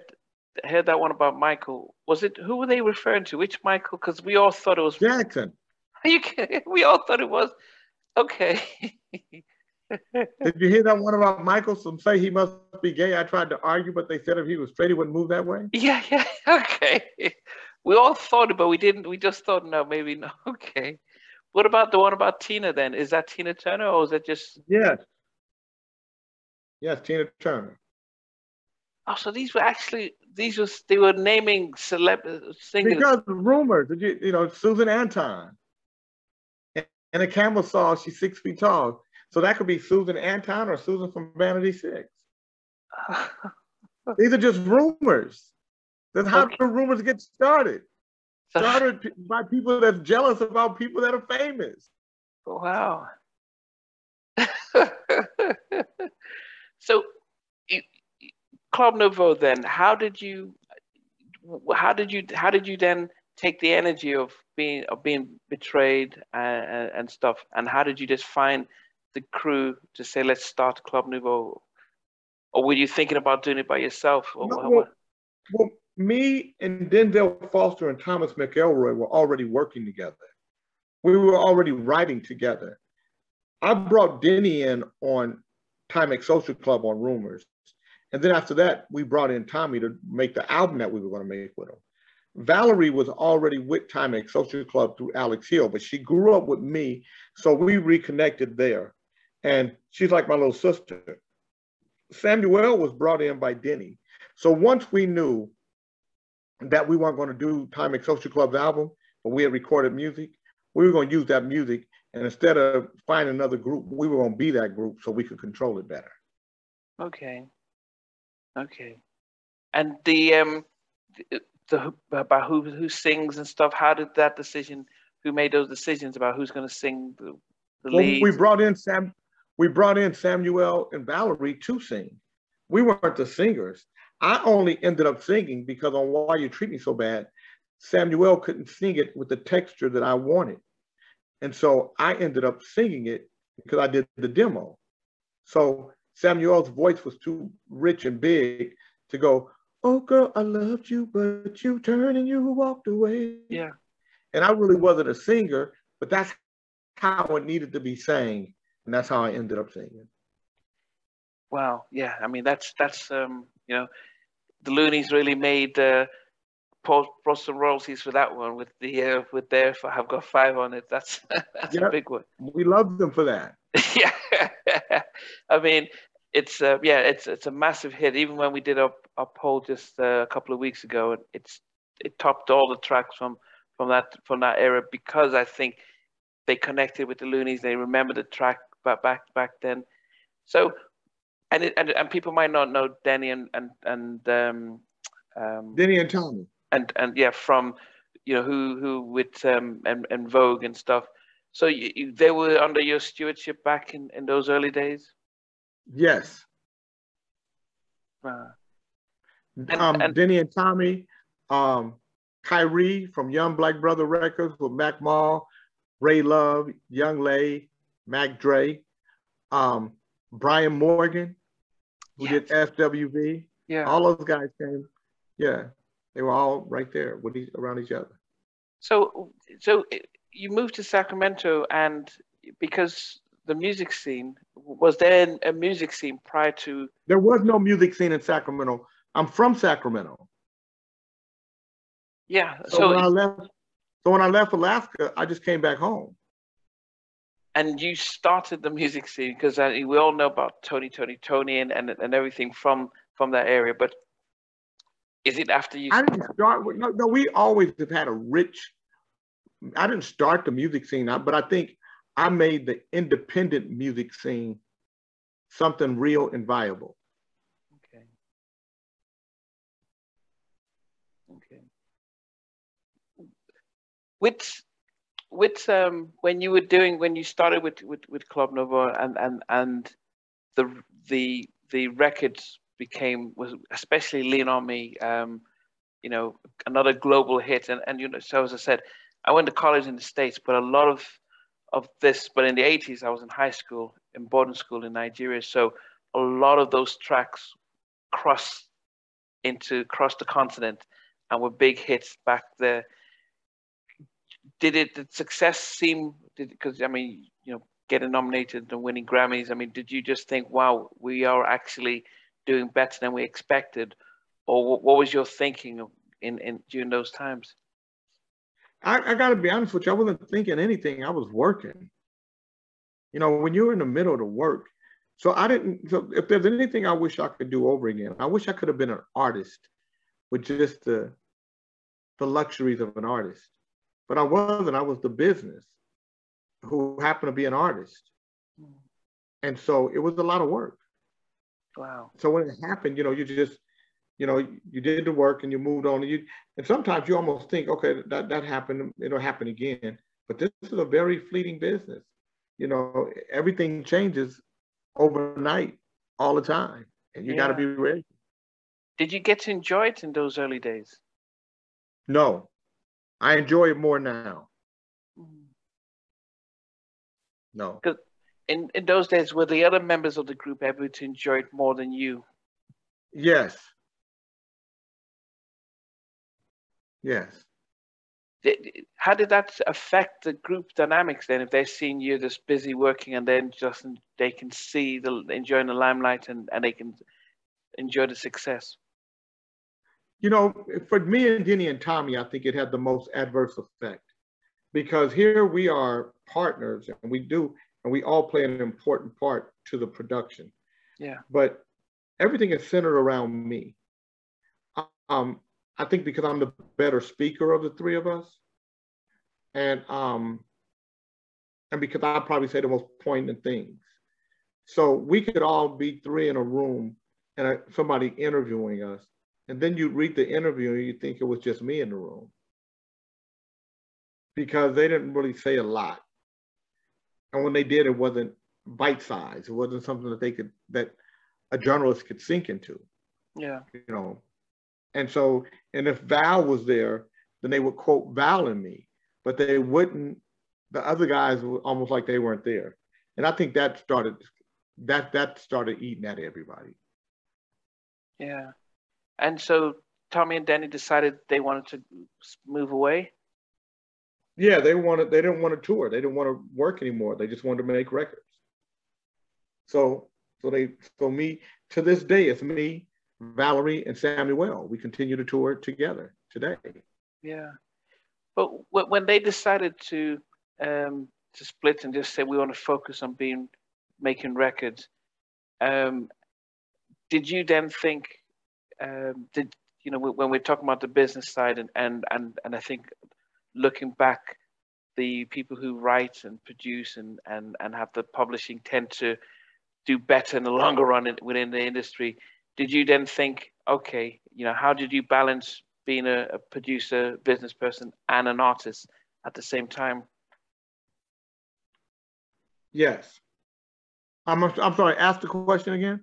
I heard that one about Michael was it who were they referring to which Michael because we all thought it was Jackson. You can, we all thought it was okay. Did you hear that one about Michael? Some say he must be gay. I tried to argue, but they said if he was straight, he wouldn't move that way. Yeah, yeah, okay. We all thought it, but we didn't. We just thought, no, maybe no. Okay. What about the one about Tina then? Is that Tina Turner or is that just? Yes. Yes, Tina Turner. Oh, so these were actually these was they were naming celeb singers because rumors. You you know Susan Anton, and a camel saw she's six feet tall, so that could be Susan Anton or Susan from Vanity Six. these are just rumors. That's how okay. the rumors get started started by people that's jealous about people that are famous. Oh, wow. so, Club Nouveau, then, how did you, how did you, how did you then take the energy of being of being betrayed and, and stuff, and how did you just find the crew to say, let's start Club Nouveau, or were you thinking about doing it by yourself? Or no, well, well, me and Denzel Foster and Thomas McElroy were already working together. We were already writing together. I brought Denny in on Timex Social Club on Rumors. And then after that, we brought in Tommy to make the album that we were going to make with him. Valerie was already with Timex Social Club through Alex Hill, but she grew up with me. So we reconnected there. And she's like my little sister. Samuel was brought in by Denny. So once we knew that we weren't going to do Timex Social Club's album, but we had recorded music. We were going to use that music, and instead of finding another group, we were going to be that group so we could control it better. Okay. Okay. And the um, the, the about who who sings and stuff. How did that decision? Who made those decisions about who's going to sing the, the well, lead? We brought in Sam. We brought in Samuel and Valerie to sing. We weren't the singers. I only ended up singing because on Why You Treat Me So Bad, Samuel couldn't sing it with the texture that I wanted. And so I ended up singing it because I did the demo. So Samuel's voice was too rich and big to go, Oh girl, I loved you, but you turned and you walked away. Yeah. And I really wasn't a singer, but that's how it needed to be sang. And that's how I ended up singing. Wow. Yeah. I mean, that's, that's, um, you know, the Luniz really made uh, brought some royalties for that one with the uh, with their I've got five on it. That's that's yep. a big one. We love them for that. yeah, I mean, it's uh, yeah, it's it's a massive hit. Even when we did a, a poll just uh, a couple of weeks ago, it's it topped all the tracks from from that from that era because I think they connected with the Luniz. They remember the track back back back then. So and, it, and and people might not know Denny and and and um, um, Denny and Tommy. And and yeah, from you know who who with um and, and Vogue and stuff. So you, you, they were under your stewardship back in in those early days. Yes. Uh, And, um, and, Denny and Tommy, um, Khayree from Young Black Brotha Records with Mac Mall, Ray Love, Young Lay, Mac Dre, um, Brian Morgan, who did FWV. Yeah. All those guys came. Yeah. They were all right there with each, around each other. So, so eh, you moved to Sacramento, and because the music scene was there a music scene prior to? There was no music scene in Sacramento. I'm from Sacramento. Yeah. So, so when I left, so when I left Alaska, I just came back home. And you started the music scene because uh, we all know about Tony, Toni, Toné, and, and and everything from from that area. But is it after you? I didn't start. With, no, no, we always have had a rich. I didn't start the music scene, but I think I made the independent music scene something real and viable. Okay. Okay. With with um when you were doing when you started with with, with Club Nouveau and and and the the the records became was especially Lean on Me, um, you know, another global hit. And and you know, so as I said, I went to college in the States, but a lot of of this, but in the 80s, I was in high school, in boarding school in Nigeria. So a lot of those tracks crossed into cross the continent and were big hits back there. Did it did success seem because I mean, you know, getting nominated and winning Grammys, I mean, did you just think, wow, we are actually doing better than we expected? Or what was your thinking in, in during those times? I, I got to be honest with you, I wasn't thinking anything. I was working. You know, when you're in the middle of the work, so I didn't. So if there's anything I wish I could do over again, I wish I could have been an artist with just the the luxuries of an artist. But I wasn't. I was the business who happened to be an artist, hmm. and so it was a lot of work. Wow. So when it happened, you know, you just you know, you did the work and you moved on. And you and sometimes you almost think, okay, that that happened, it'll happen again. But this is a very fleeting business. You know, everything changes overnight all the time, and you yeah. got to be ready. Did you get to enjoy it in those early days? No, I enjoy it more now. Mm-hmm. No. Because in, in those days, were the other members of the group able to enjoy it more than you? Yes, Yes. How did that affect the group dynamics then? If they're seeing you just busy working and then just they can see the enjoying the limelight and, and they can enjoy the success. You know, for me and Denny and Tommy, I think it had the most adverse effect because here we are partners and we do, and we all play an important part to the production. Yeah. But everything is centered around me. Um, I think because I'm the better speaker of the three of us, and um, and because I probably say the most poignant things. So we could all be three in a room and somebody interviewing us, and then you read the interview and you think it was just me in the room because they didn't really say a lot, and when they did, it wasn't bite size. It wasn't something that they could that a journalist could sink into. Yeah, you know, and so, and if Val was there, then they would quote Val and me, but they wouldn't, the other guys were almost like they weren't there. And I think that started, that, that started eating at everybody. Yeah. And so Tommy and Danny decided they wanted to move away. Yeah, they wanted, they didn't want to tour. They didn't want to work anymore. They just wanted to make records. So, so they, so me, to this day, it's me, Valerie and Samuel. We continue to tour together today. Yeah, but when they decided to um, to split and just say we want to focus on being making records, um, did you then think? Um, did you know when we're talking about the business side and and and and I think looking back, the people who write and produce and and and have the publishing tend to do better in the longer run within the industry did you then think, okay, you know, how did you balance being a, a producer, business person, and an artist at the same time? Yes. I'm, I'm sorry, ask the question again.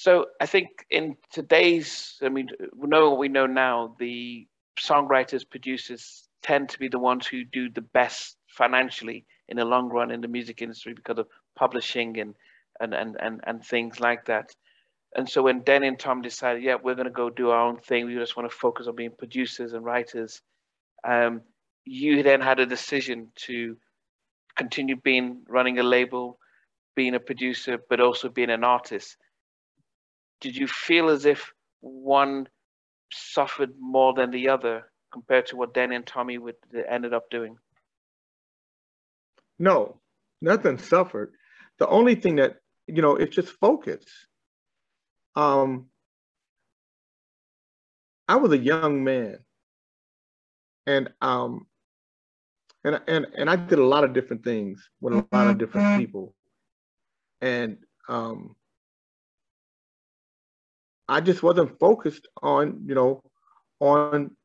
So I think in today's, I mean, we know what we know now. The songwriters, producers tend to be the ones who do the best financially in the long run in the music industry because of publishing and and and and, and things like that. And so when Denny and Tom decided, yeah, we're going to go do our own thing, we just want to focus on being producers and writers. Um, you then had a decision to continue being running a label, being a producer, but also being an artist. Did you feel as if one suffered more than the other compared to what Denny and Tommy would ended up doing? No, nothing suffered. The only thing that you know, it's just focus. Um, I was a young man, and um, and and and I did a lot of different things with a lot of different mm-hmm. people, and um, I just wasn't focused on you know on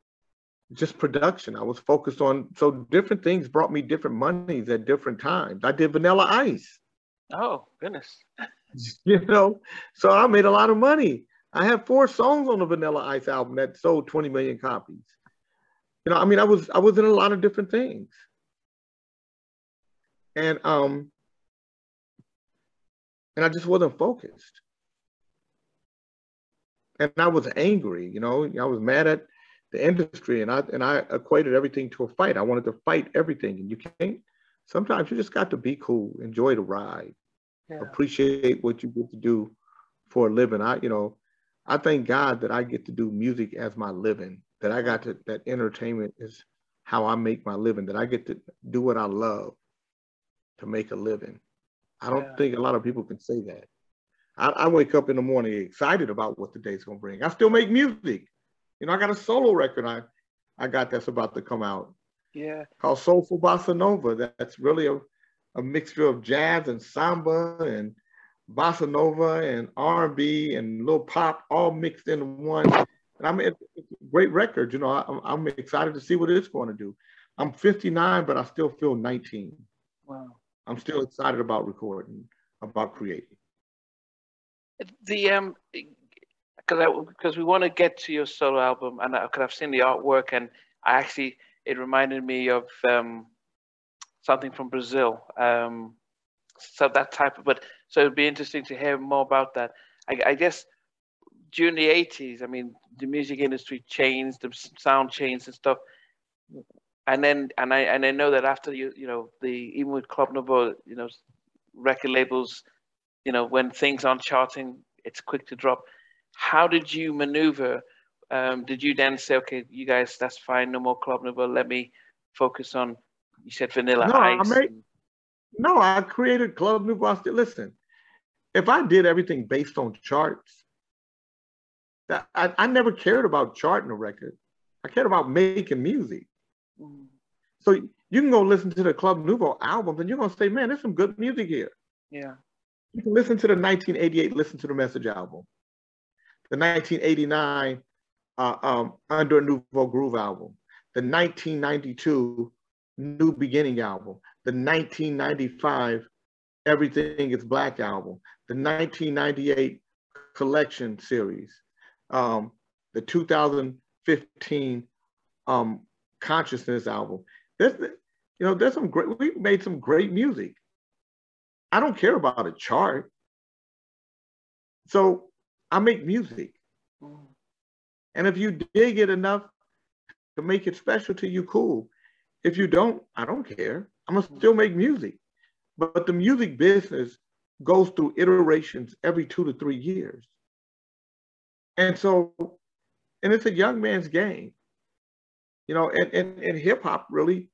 just production. I was focused on so different things brought me different monies at different times. I did Vanilla Ice. Oh goodness. you know, so I made a lot of money. I have four songs on the Vanilla Ice album that sold 20 million copies. You know, I mean, I was I was in a lot of different things. And um and I just wasn't focused. And I was angry, you know, I was mad at the industry and I and I equated everything to a fight. I wanted to fight everything and you can't sometimes you just got to be cool, enjoy the ride, yeah. appreciate what you get to do for a living. I, you know, I thank God that I get to do music as my living, that I got to, that entertainment is how I make my living, that I get to do what I love to make a living. I don't yeah. think a lot of people can say that. I, I, wake up in the morning excited about what the day's gonna bring. I still make music. You know, I got a solo record I, I got that's about to come out. Yeah. Called Soulful Bossa Nova. That's really a, a mixture of jazz and samba and bossa nova and R&B and little pop all mixed into one. And I mean, it's a great record. You know, I, I'm excited to see what it's going to do. I'm 59, but I still feel 19. Wow. I'm still excited about recording, about creating. The um, because because we want to get to your solo album, and because I've seen the artwork, and I actually it reminded me of um, something from Brazil. Um, so that type of, but so it'd be interesting to hear more about that. I, I, guess during the 80s, I mean, the music industry changed, the sound changed and stuff. And then, and I, and I know that after you, you know, the, even with Club Nouveau, you know, record labels, you know, when things aren't charting, it's quick to drop. How did you maneuver um, did you then say, okay, you guys, that's fine, no more Club Nouveau, let me focus on, you said Vanilla no, Ice? I made, no, I created Club Nouveau. Listen, if I did everything based on charts, that I, I never cared about charting a record. I cared about making music. Mm. So you can go listen to the Club Nouveau albums and you're going to say, man, there's some good music here. Yeah. Listen to the 1988 Listen to the Message album, the 1989 uh, um, Under a Nouveau Groove album, the 1992 New Beginning album, the 1995 Everything is Black album, the 1998 Collection series, um, the 2015 um, Consciousness album. There's, you know, there's some great, we made some great music. I don't care about a chart. So I make music. Mm. And if you dig it enough to make it special to you, cool. If you don't, I don't care. I'm gonna still make music. But the music business goes through iterations every two to three years. And so, and it's a young man's game, you know, and, and, and hip hop really,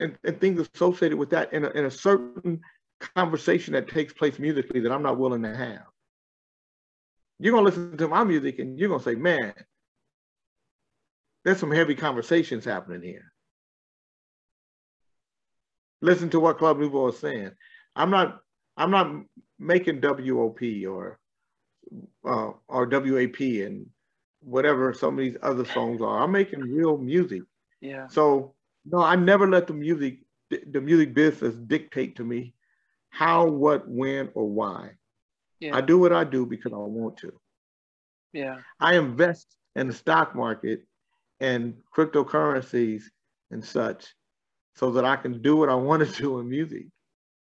and, and things associated with that in a, in a certain conversation that takes place musically that I'm not willing to have. You're gonna listen to my music and you're gonna say, man, there's some heavy conversations happening here. Listen to what Club Nouveau is saying. I'm not I'm not making WOP or uh, or WAP and whatever some of these other songs are. I'm making real music. Yeah. So no, I never let the music the music business dictate to me how, what, when, or why. Yeah. I do what I do because I want to. Yeah. I invest in the stock market and cryptocurrencies and such so that I can do what I want to do in music.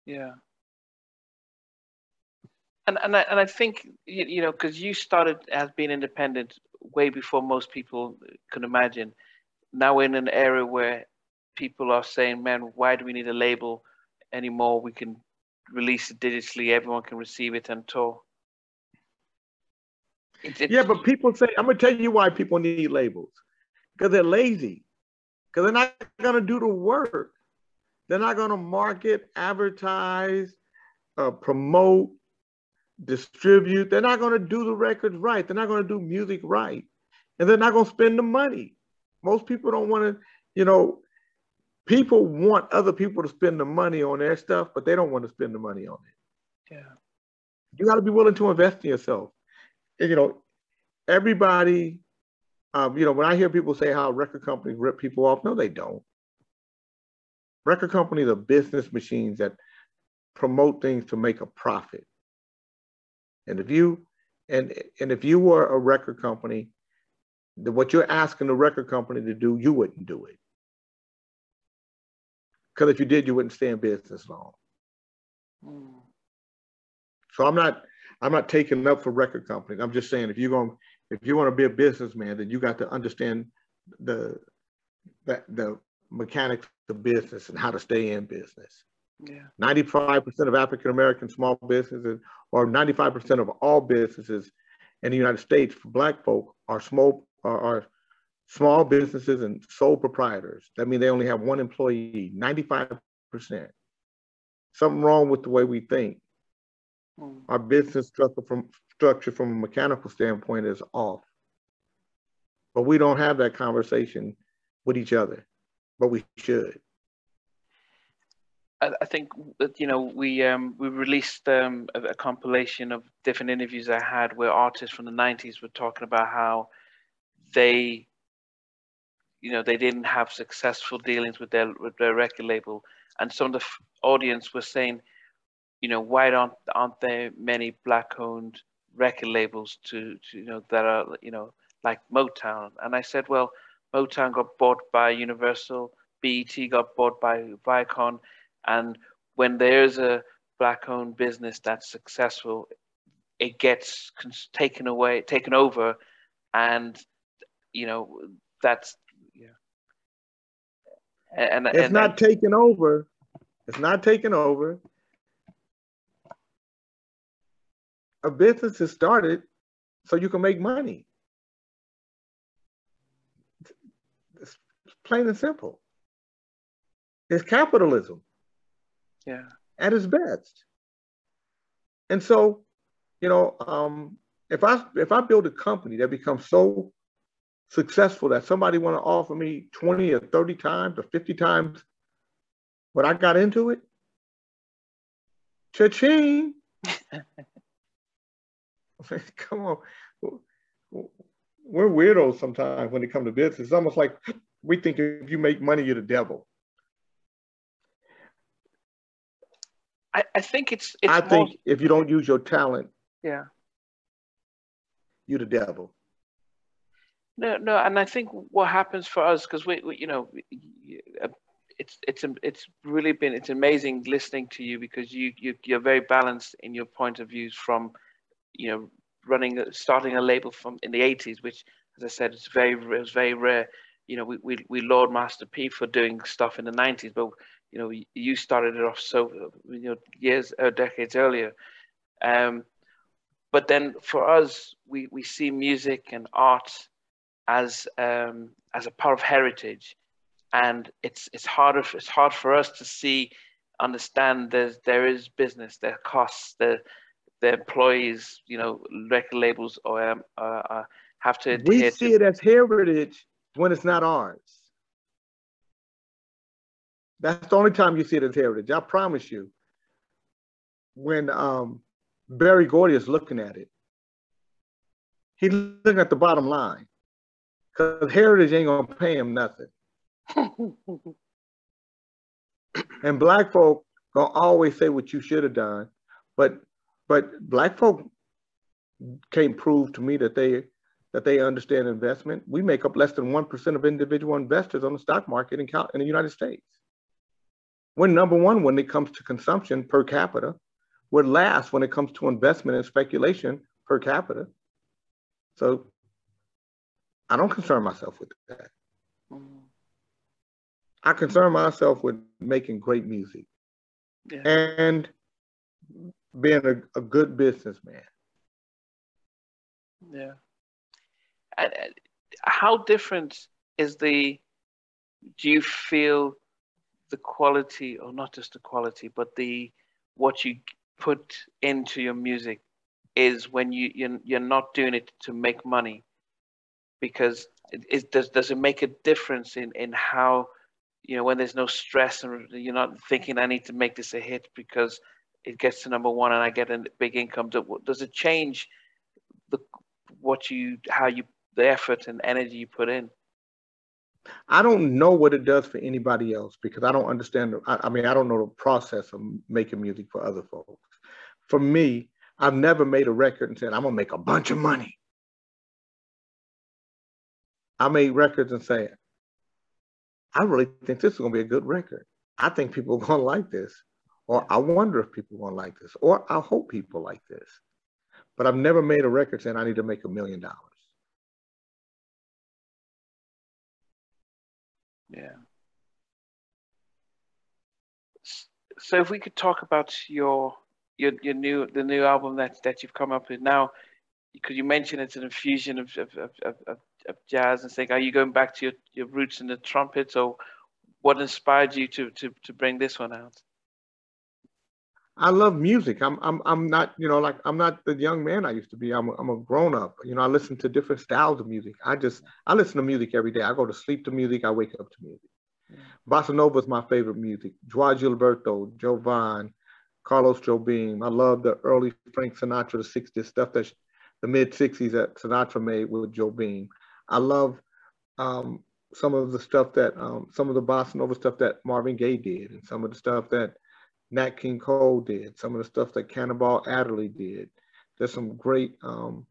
Yeah. And and I, and I think you, you know because you started as being independent way before most people can imagine. Now we're in an era where people are saying, "Man, why do we need a label anymore? We can release it digitally. Everyone can receive it and tour." yeah, but people say, "I'm gonna tell you why people need labels because they're lazy, because they're not gonna do the work. They're not gonna market, advertise, uh, promote, distribute. They're not gonna do the records right. They're not gonna do music right, and they're not gonna spend the money. Most people don't want to, you know." People want other people to spend the money on their stuff, but they don't want to spend the money on it. Yeah. You got to be willing to invest in yourself. And, you know, everybody, um, you know, when I hear people say how record companies rip people off, no, they don't. Record companies are business machines that promote things to make a profit. And if you and and if you were a record company, what you're asking the record company to do, you wouldn't do it. Because if you did, you wouldn't stay in business long. Mm. So I'm not I'm not taking up for record companies. I'm just saying if you're going if you want to be a businessman, then you got to understand the the, the mechanics of business and how to stay in business. Yeah. 95% of African American small businesses, or 95% of all businesses in the United States for Black folk are small are, are small businesses and sole proprietors. That means they only have one employee, 95%. Something wrong with the way we think. Mm. Our business structure from structure from a mechanical standpoint is off. But we don't have that conversation with each other, but we should. I, I think that you know we um, we released um, a, a, compilation of different interviews I had where artists from the '90s were talking about how they you know they didn't have successful dealings with their with their record label, and some of the audience was saying, you know, why don't aren't there many black-owned record labels to, to you know that are you know like Motown? And I said, well, Motown got bought by Universal, BET got bought by Viacom, and when there's a black-owned business that's successful, it gets taken away, taken over, and you know that's and, it's and, not and, taken over. It's not taken over. A business is started so you can make money. It's plain and simple. It's capitalism. Yeah. At its best. And so, you know, um, if I if I build a company that becomes so successful that somebody want to offer me 20 or 30 times or 50 times what I got into it, cha-ching. Come on. We're weirdos sometimes when it comes to business. It's almost like we think if you make money, you're the devil. I, I think it's, it's I think if you don't use your talent, yeah, you're the devil. No, no, and I think what happens for us because we, we, you know, uh, it's it's it's really been it's amazing listening to you because you you you're very balanced in your point of views from, you know, running starting a label from in the 80s, which as I said, it's very it was very rare. You know, we we we laud Master P for doing stuff in the 90s, but you know, you started it off so you know years or decades earlier. Um, but then for us, we we see music and art as um, as a part of heritage, and it's it's harder it's hard for us to see understand there's there is business, there are costs, the the employees, you know, record labels or um, uh, uh, have to. We see to... it as heritage when it's not ours. That's the only time you see it as heritage. I promise you. When um, Berry Gordy is looking at it, he's looking at the bottom line. Because Heritage ain't gonna pay him nothing. and black folk gonna always say what you should have done. But but black folk can't prove to me that they that they understand investment. We make up less than one percent of individual investors on the stock market in, in the United States. We're number one when it comes to consumption per capita. We're last when it comes to investment and speculation per capita. So I don't concern myself with that. Mm. I concern myself with making great music yeah. and being a, a good businessman. Yeah. And how different is the, do you feel the quality, or not just the quality, but the, what you put into your music is when you, you're, you're not doing it to make money? Because it, it, does, does it make a difference in, in how, you know, when there's no stress and you're not thinking I need to make this a hit because it gets to number one and I get a big income, does it change the what you how you the effort and energy you put in? I don't know what it does for anybody else because I don't understand. I, I mean, I don't know the process of making music for other folks. For me, I've never made a record and said, I'm gonna make a bunch of money. I made records and said, I really think this is gonna be a good record. I think people are gonna like this. Or I wonder if people are gonna like this. Or I hope people like this. But I've never made a record saying I need to make a million dollars. Yeah. So if we could talk about your your your new the new album that that you've come up with now, because you mentioned it's an infusion of of, of, of, of jazz and saying, are you going back to your, your roots in the trumpet? or what inspired you to to to bring this one out? I love music. I'm I'm I'm not you know like I'm not the young man I used to be. I'm a, I'm a grown up. You know I listen to different styles of music. I just I listen to music every day. I go to sleep to music. I wake up to music. Yeah. Bossa nova is my favorite music. Joao Gilberto, Jovan, Carlos Jobim. I love the early Frank Sinatra, the '60s stuff that the mid '60s that Sinatra made with Jobim. I love um, some of the stuff that um, some of the bossa nova stuff that Marvin Gaye did, and some of the stuff that Nat King Cole did, some of the stuff that Cannonball Adderley did. There's some great, um,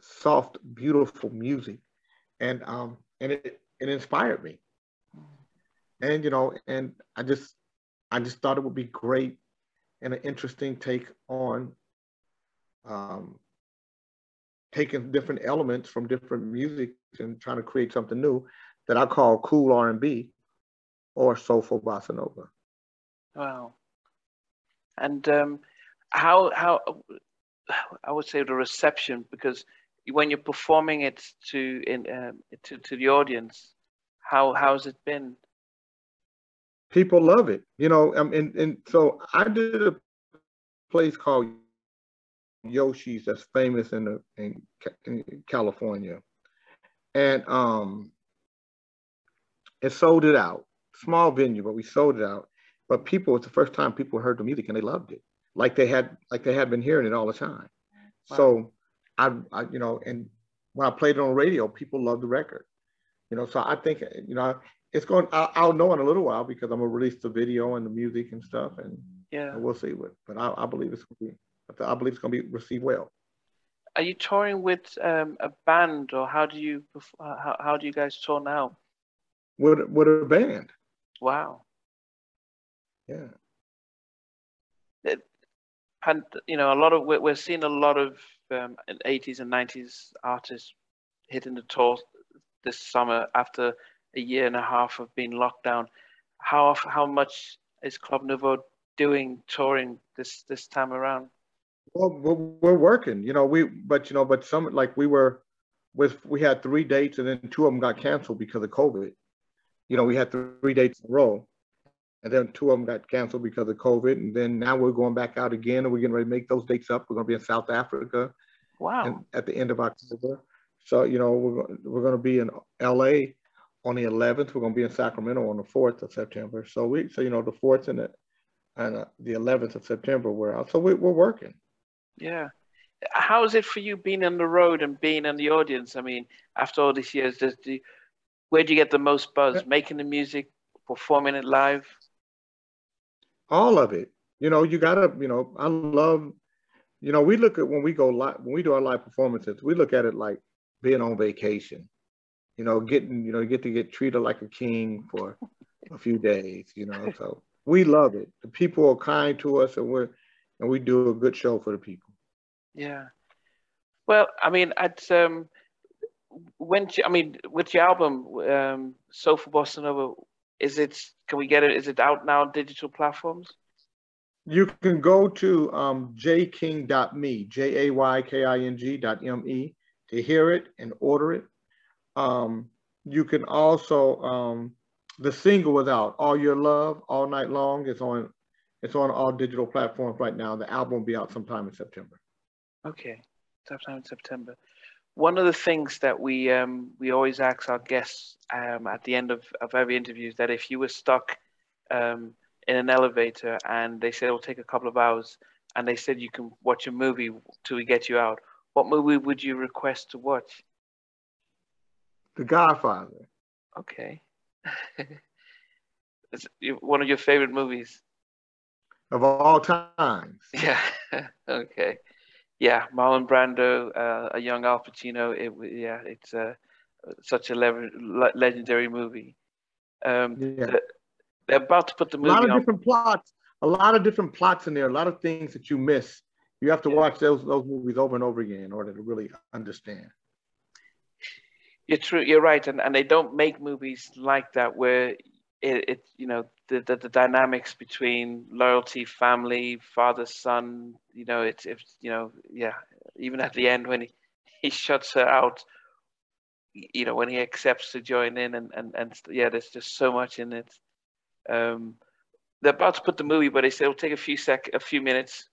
soft, beautiful music, and um, and it it inspired me. And you know, and I just I just thought it would be great and an interesting take on um, taking different elements from different music and trying to create something new that I call cool R&B or soulful bossa nova. Wow. And um, how how I would say the reception because when you're performing it to in um, to to the audience, how how's it been? People love it, you know. Um, and and so I did a place called Yoshi's that's famous in the in, in California, and um, it sold it out. Small venue, but we sold it out. But people, it's the first time people heard the music and they loved it, like they had like they had been hearing it all the time. Wow. So I, I, you know, and when I played it on radio, people loved the record. You know, so I think you know it's going. I'll, I'll know in a little while because I'm gonna release the video and the music and stuff, and yeah, we'll see what. But I, I believe it's gonna be. I believe it's gonna be received well. Are you touring with um, a band, or how do you how, how do you guys tour now? With with a band. Wow. Yeah. It, and you know, a lot of we're, we're seeing a lot of um, 80s and 90s artists hitting the tour this summer after a year and a half of being locked down. How how much is Club Nouveau doing touring this this time around? Well, we're, working, you know. We but you know, but some like we were with we had three dates and then two of them got canceled because of COVID. You know, we had three dates in a row, and then two of them got canceled because of COVID. And then now we're going back out again, and we're getting ready to make those dates up. We're going to be in South Africa. Wow! at the end of October. So you know we're we're going to be in LA on the 11th. We're going to be in Sacramento on the 4th of September. So we so you know the 4th and the and uh, the 11th of September we're out. So we, we're working. Yeah. How is it for you being on the road and being in the audience? I mean, after all these years, does the, where do you get the most buzz? Making the music, performing it live? all of it. You know, you gotta, you know, I love you know, we look at when we go live, when we do our live performances, we look at it like being on vacation. You know, getting, you know, you get to get treated like a king for a few days, you know. So we love it. The people are kind to us and we're and we do a good show for the people. Yeah. Well, I mean, at um when I mean with your album, um Soulful Bossa Nova, is it can we get it is it out now on digital platforms? You can go to um, jayking.me, J A Y K I N G dot M E, to hear it and order it. Um, you can also, um, the single was out, All Your Love, All Night Long. It's on, it's on all digital platforms right now. The album will be out sometime in September. Okay, in September. One of the things that we um, we always ask our guests um, at the end of, of every interview is that if you were stuck um, in an elevator and they said it will take a couple of hours and they said you can watch a movie till we get you out, what movie would you request to watch? The Godfather. Okay. it's one of your favorite movies of all times. Yeah. okay. Yeah, Marlon Brando, uh, a young Al Pacino. It yeah, it's uh, such a le- legendary movie. Um, yeah. The, they're about to put the movie. A lot of on. different plots. A lot of different plots in there. A lot of things that you miss. You have to yeah. watch those those movies over and over again in order to really understand. You're true. You're right, and and they don't make movies like that where it, it you know the, the, the dynamics between loyalty, family, father, son. You know, it's it's you know yeah. Even at the end when he he shuts her out you know when he accepts to join in and and and yeah there's just so much in it um, they're about to put the movie, but they said it'll take a few sec, a few minutes.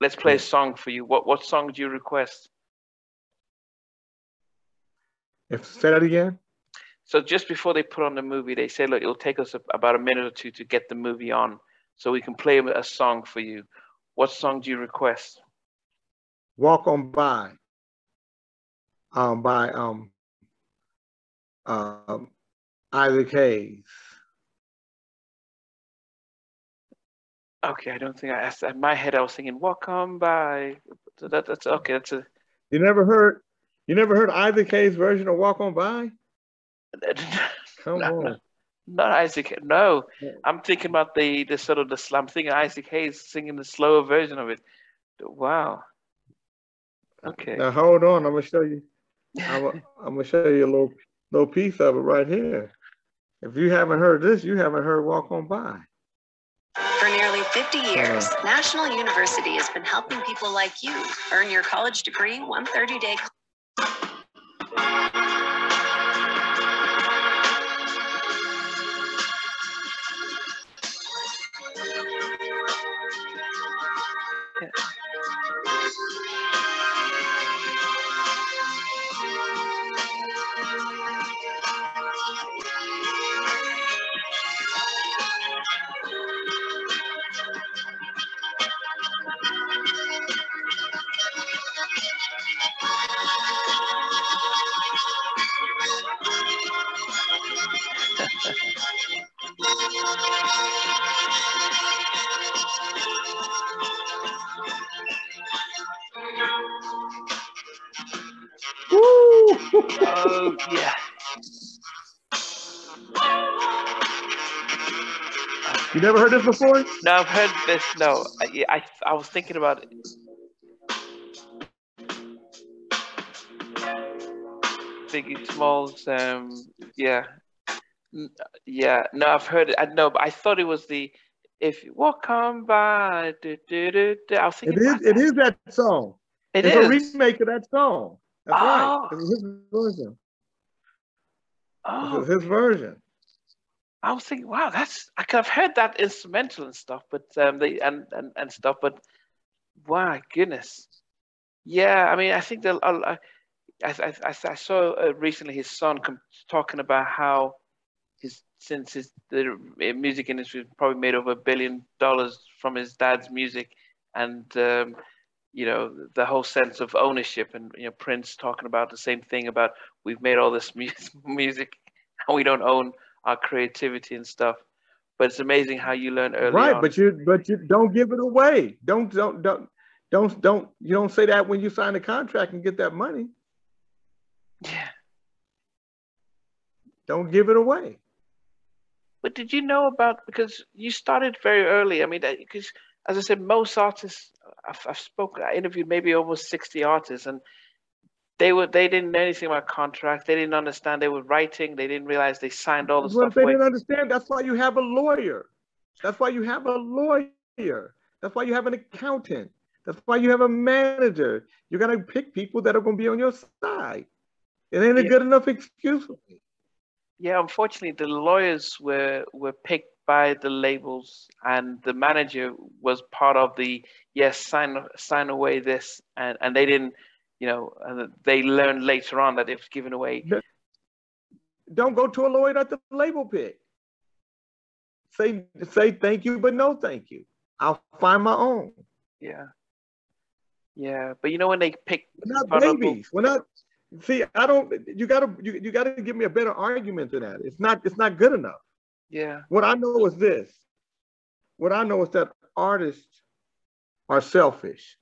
Let's play a song for you. What what song do you request? If say that again. So just before they put on the movie, they said, look, it'll take us a, about a minute or two to get the movie on, so we can play a song for you. What song do you request? Walk on by. Um, by um, um, Isaac Hayes. Okay, I don't think I asked that. In my head, I was thinking "Walk on by." So that, that's okay. That's a. You never heard. You never heard Isaac Hayes' version of "Walk on By." Come no, on. Not Isaac. No, I'm thinking about the the sort of the slam thing. Isaac Hayes singing the slower version of it. Wow. Uh, okay. Now hold on. I'm gonna show you. I'm, I'm gonna show you a little little piece of it right here. If you haven't heard this, you haven't heard "Walk on By." For nearly 50 years, National University has been helping people like you earn your college degree one 30 day. Never heard this before? No, I've heard this. No, I, I, I was thinking about it. Biggie Smalls, um, yeah, yeah. No, I've heard it. I know, but I thought it was the "If You Walk On By." Do, do, do, do. I was thinking. It is. It is that song. It it's is. a remake of that song. That's oh. right. It's his version. Oh. This is his version. I was thinking, wow, that's I could have heard that instrumental and stuff, but um, they and, and and stuff, but wow, goodness, yeah. I mean, I think that I, I, I, I saw uh, recently his son talking about how his since his the music industry probably made over a billion dollars from his dad's music, and um, you know the whole sense of ownership and you know prince talking about the same thing about we've made all this music and we don't own our creativity and stuff but it's amazing how you learn early right on. but you but you don't give it away don't don't don't Don't don't you don't say that when you sign a contract and get that money. Yeah. Don't give it away. But did you know about because you started very early? I mean, because as I said, most artists I've, I've spoken, I interviewed maybe almost sixty artists, and they were they didn't know anything about contracts. They didn't understand they were writing. They didn't realize they signed all the well, stuff. They away. didn't understand. That's why you have a lawyer. That's why you have a lawyer. That's why you have an accountant. That's why you have a manager. You're gonna pick people that are gonna be on your side. It ain't a Yeah. good enough excuse. Yeah, unfortunately, the lawyers were were picked by the labels, and the manager was part of the yes, sign sign away this, and and they didn't, you know, and they learned later on that it was given away. Don't go to a lawyer that the label pick. Say say thank you, but no thank you. I'll find my own. Yeah, yeah, but you know when they pick We're not vulnerable- babies. We're not. See, I don't. You gotta you, you gotta give me a better argument than that. It's not it's not good enough. Yeah, What I know is this. What I know is that artists are selfish.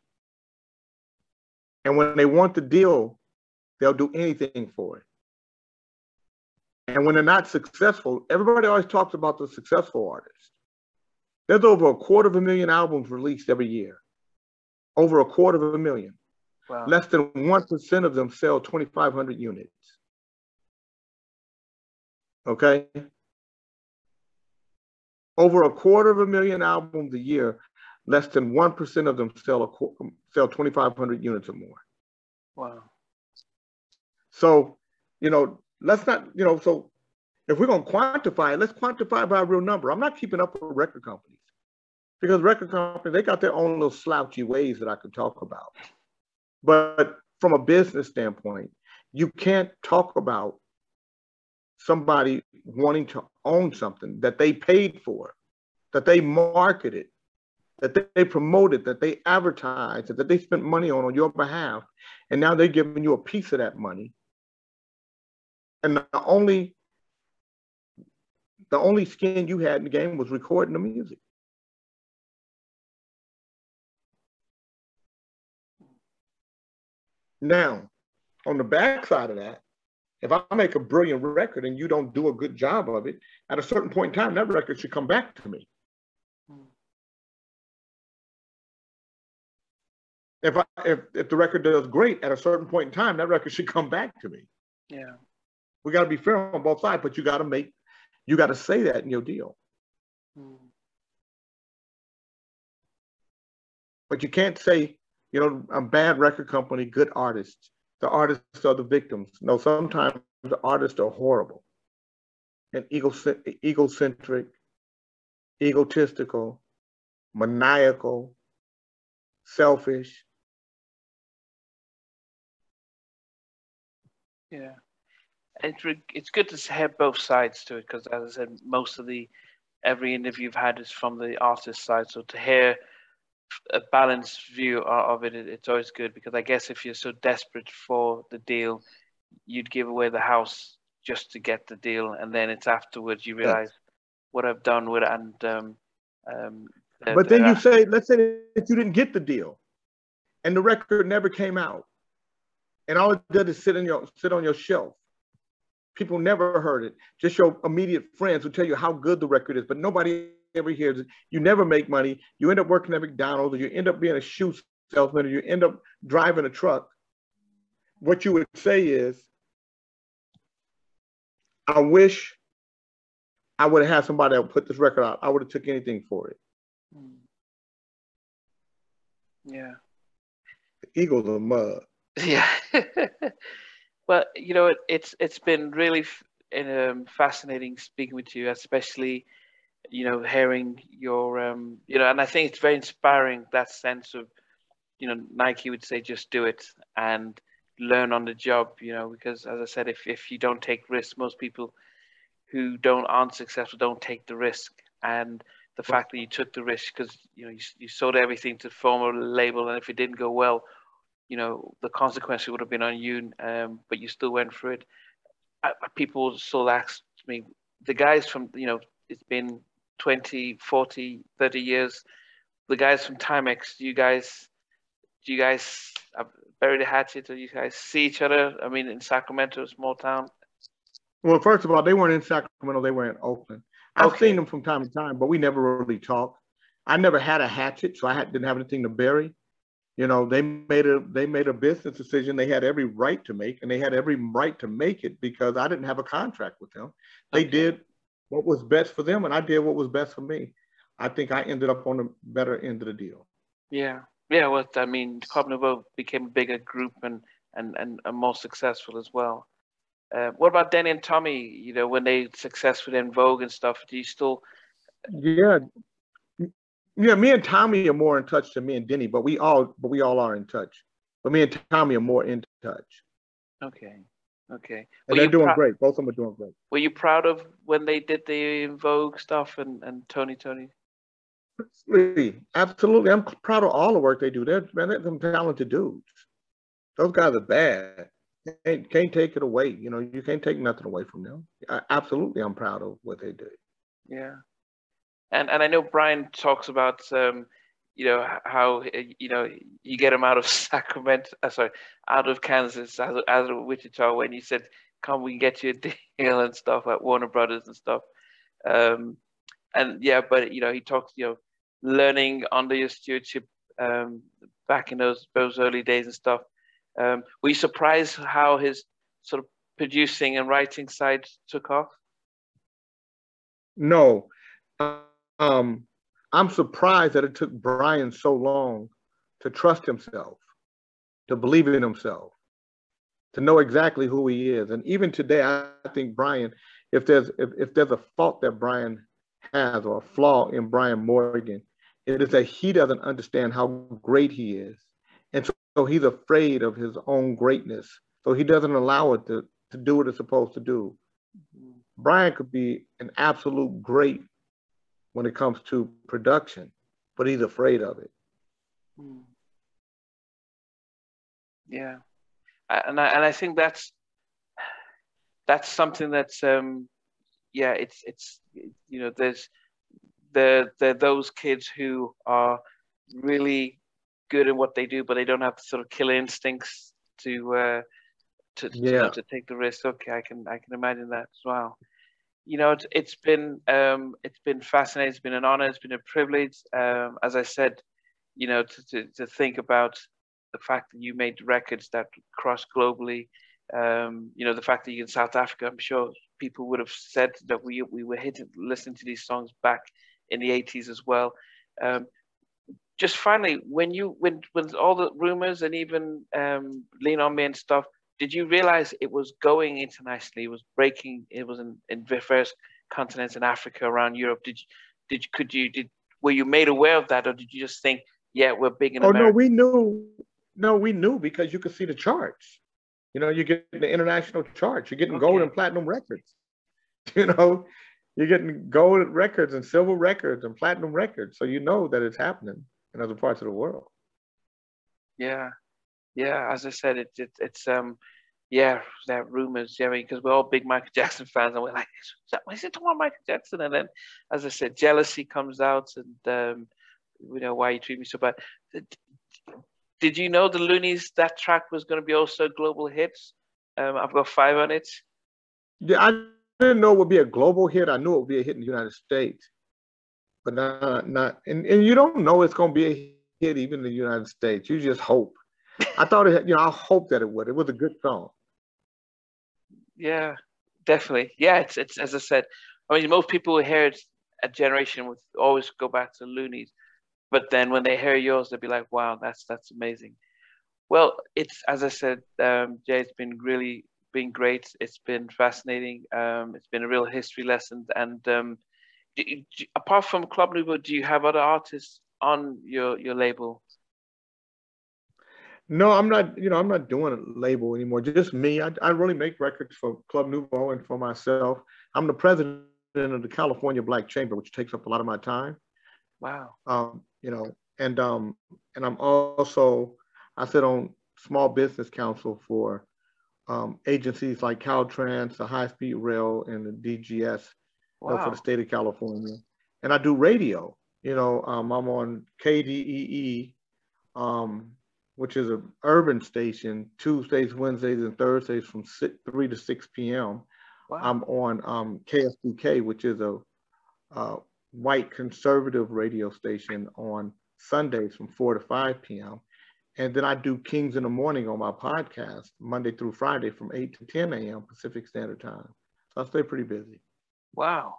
And when they want the deal, they'll do anything for it. And when they're not successful, everybody always talks about the successful artists. There's over a quarter of a million albums released every year. Over a quarter of a million. wow. Less than 1% of them sell 2,500 units. Okay? Over a quarter of a million albums a year, less than 1% of them sell, a, um, sell 2,500 units or more. wow. So, you know, let's not, you know, so if we're going to quantify it, let's quantify it by a real number. I'm not keeping up with record companies because record companies, they got their own little slouchy ways that I could talk about. But from a business standpoint, you can't talk about somebody wanting to own something that they paid for, that they marketed, that they promoted, that they advertised, that they spent money on on your behalf, and now they're giving you a piece of that money. And the only the only skin you had in the game was recording the music. Now, on the backside of that, if I make a brilliant record and you don't do a good job of it, at a certain point in time, that record should come back to me. If I if, if the record does great at a certain point in time, that record should come back to me. Yeah, We got to be fair on both sides, but you got to make you got to say that in your deal. Mm. But you can't say, you know, a bad record company, good artists. The artists are the victims. No, sometimes the artists are horrible and egocent- egocentric, egotistical, maniacal, selfish. Yeah. It's it's good to have both sides to it because, as I said, most of the every interview you've had is from the artist side. So to hear a balanced view of it, it- it's always good because I guess if you're so desperate for the deal, you'd give away the house just to get the deal, and then it's afterwards you realize what I've done with it, and um, um, But then you say, let's say that you didn't get the deal, and the record never came out, and all it did is sit on your sit on your shelf. People never heard it. Just your immediate friends will tell you how good the record is, but nobody ever hears it. You never make money. You end up working at McDonald's, or you end up being a shoe salesman, or you end up driving a truck. What you would say is, I wish I would have had somebody that would put this record out. I would have took anything for it. Mm. yeah. The Eagles are mud. Yeah. well, you know, it, it's it's been really um, fascinating speaking with you, especially, you know, hearing your, um, you know, and I think it's very inspiring that sense of, you know, Nike would say just do it and learn on the job, you know, because as I said, if if you don't take risks, most people who don't aren't successful don't take the risk, and the fact that you took the risk because you know you, you sold everything to form a label, and if it didn't go well you know the consequences would have been on you um, but you still went through it I, people still ask me the guys from you know it's been 20 40 30 years the guys from timex do you guys do you guys uh, bury the hatchet? Do you guys see each other? I mean, in Sacramento, a small town. Well, first of all, they weren't in Sacramento; they were in Oakland. I've okay. seen them from time to time, but we never really talked. I never had a hatchet, so I had, didn't have anything to bury. You know, they made a they made a business decision they had every right to make, and they had every right to make it because I didn't have a contract with them. They okay. did what was best for them, and I did what was best for me. I think I ended up on the better end of the deal. Yeah, yeah. Well, I mean, Club Nouveau became a bigger group and and and, and more successful as well. Uh, what about Danny and Tommy? You know, when they successful En Vogue and stuff, do you still? Yeah, yeah. Me and Tommy are more in touch than me and Denny, but we all, but we all are in touch. But me and Tommy are more in touch. Okay. Okay. And they're doing great. Both of them are doing great. Were you proud of when they did the Vogue stuff and, and Tony Tony? Absolutely. Absolutely. I'm proud of all the work they do. They're, man, they're some talented dudes. Those guys are bad can't, can't take it away. You know, you can't take nothing away from them. I, absolutely, I'm proud of what they did. Yeah, and and I know Brian talks about um, you know how you know you get him out of Sacramento, uh, sorry, out of Kansas, out of, out of Wichita when you said, "Come, we can get you a deal and stuff at Warner Brothers and stuff." Um, and yeah, but you know, he talks, you know, learning under your stewardship um, back in those those early days and stuff. Um, were you surprised how his sort of producing and writing side took off? No. Um, I'm surprised that it took Brian so long to trust himself, to believe in himself, to know exactly who he is. And even today, I think Brian, if there's if, if there's a fault that Brian has or a flaw in Brian Morgan, it is that he doesn't understand how great he is. And so so he's afraid of his own greatness. So he doesn't allow it to, to do what it's supposed to do. Mm-hmm. Brian could be an absolute great when it comes to production, but he's afraid of it. Mm. Yeah. And I, and I think that's that's something that's um yeah it's it's you know there's the the those kids who are really good in what they do, but they don't have the sort of killer instincts to uh, to, yeah. know, to take the risk. Okay, I can I can imagine that as well. You know, it's, it's been um, it's been fascinating. It's been an honor. It's been a privilege. Um, as I said, you know, to, to, to think about the fact that you made records that cross globally. Um, you know, the fact that you're in South Africa, I'm sure people would have said that we we were hitting listening to these songs back in the 80s as well. Um, just finally, when you when with all the rumors and even um, lean on me and stuff, did you realize it was going internationally? It was breaking. It was in, in various continents in Africa, around Europe. Did you did could you did were you made aware of that, or did you just think, yeah, we're big in? Oh America? no, we knew. No, we knew because you could see the charts. You know, you get the international charts. You're getting okay. gold and platinum records. You know, you're getting gold records and silver records and platinum records. So you know that it's happening in other parts of the world. Yeah, yeah. As I said, it, it it's um, yeah, that rumors, yeah, because we're all big Michael Jackson fans, and we're like, is, that, is it about Michael Jackson? And then, as I said, jealousy comes out, and um, you know why you treat me so bad. Did you know the Luniz that track was going to be also global hit? Um, I've got five on it. Yeah, I didn't know it would be a global hit. I knew it would be a hit in the United States but not not and, and you don't know it's going to be a hit even in the United States. You just hope. I thought it, you know, I hope that it would. It was a good song. Yeah, definitely. Yeah, it's it's as I said. I mean, most people who hear it, a generation would always go back to Luniz, but then when they hear yours, they'll be like, "Wow, that's that's amazing." Well, it's as I said, um, Jay. It's been really been great. It's been fascinating. Um, it's been a real history lesson, and um, do, do, apart from Club Nouveau, do you have other artists on your your label? No, I'm not. You know, I'm not doing a label anymore. Just me. I, I really make records for Club Nouveau and for myself. I'm the president of the California Black Chamber, which takes up a lot of my time. Wow. Um, you know, and um, and I'm also I sit on Small Business Council for um, agencies like Caltrans, the High Speed Rail, and the DGS wow. for the state of California. And I do radio. You know, um, I'm on KDEE, um, which is an urban station, Tuesdays, Wednesdays, and Thursdays from six, 3 to 6 p.m. Wow. I'm on um, KSDK, which is a, a white conservative radio station on Sundays from 4 to 5 p.m. And then I do Kings in the Morning on my podcast, Monday through Friday from 8 to 10 a.m. Pacific Standard Time. So I stay pretty busy. Wow.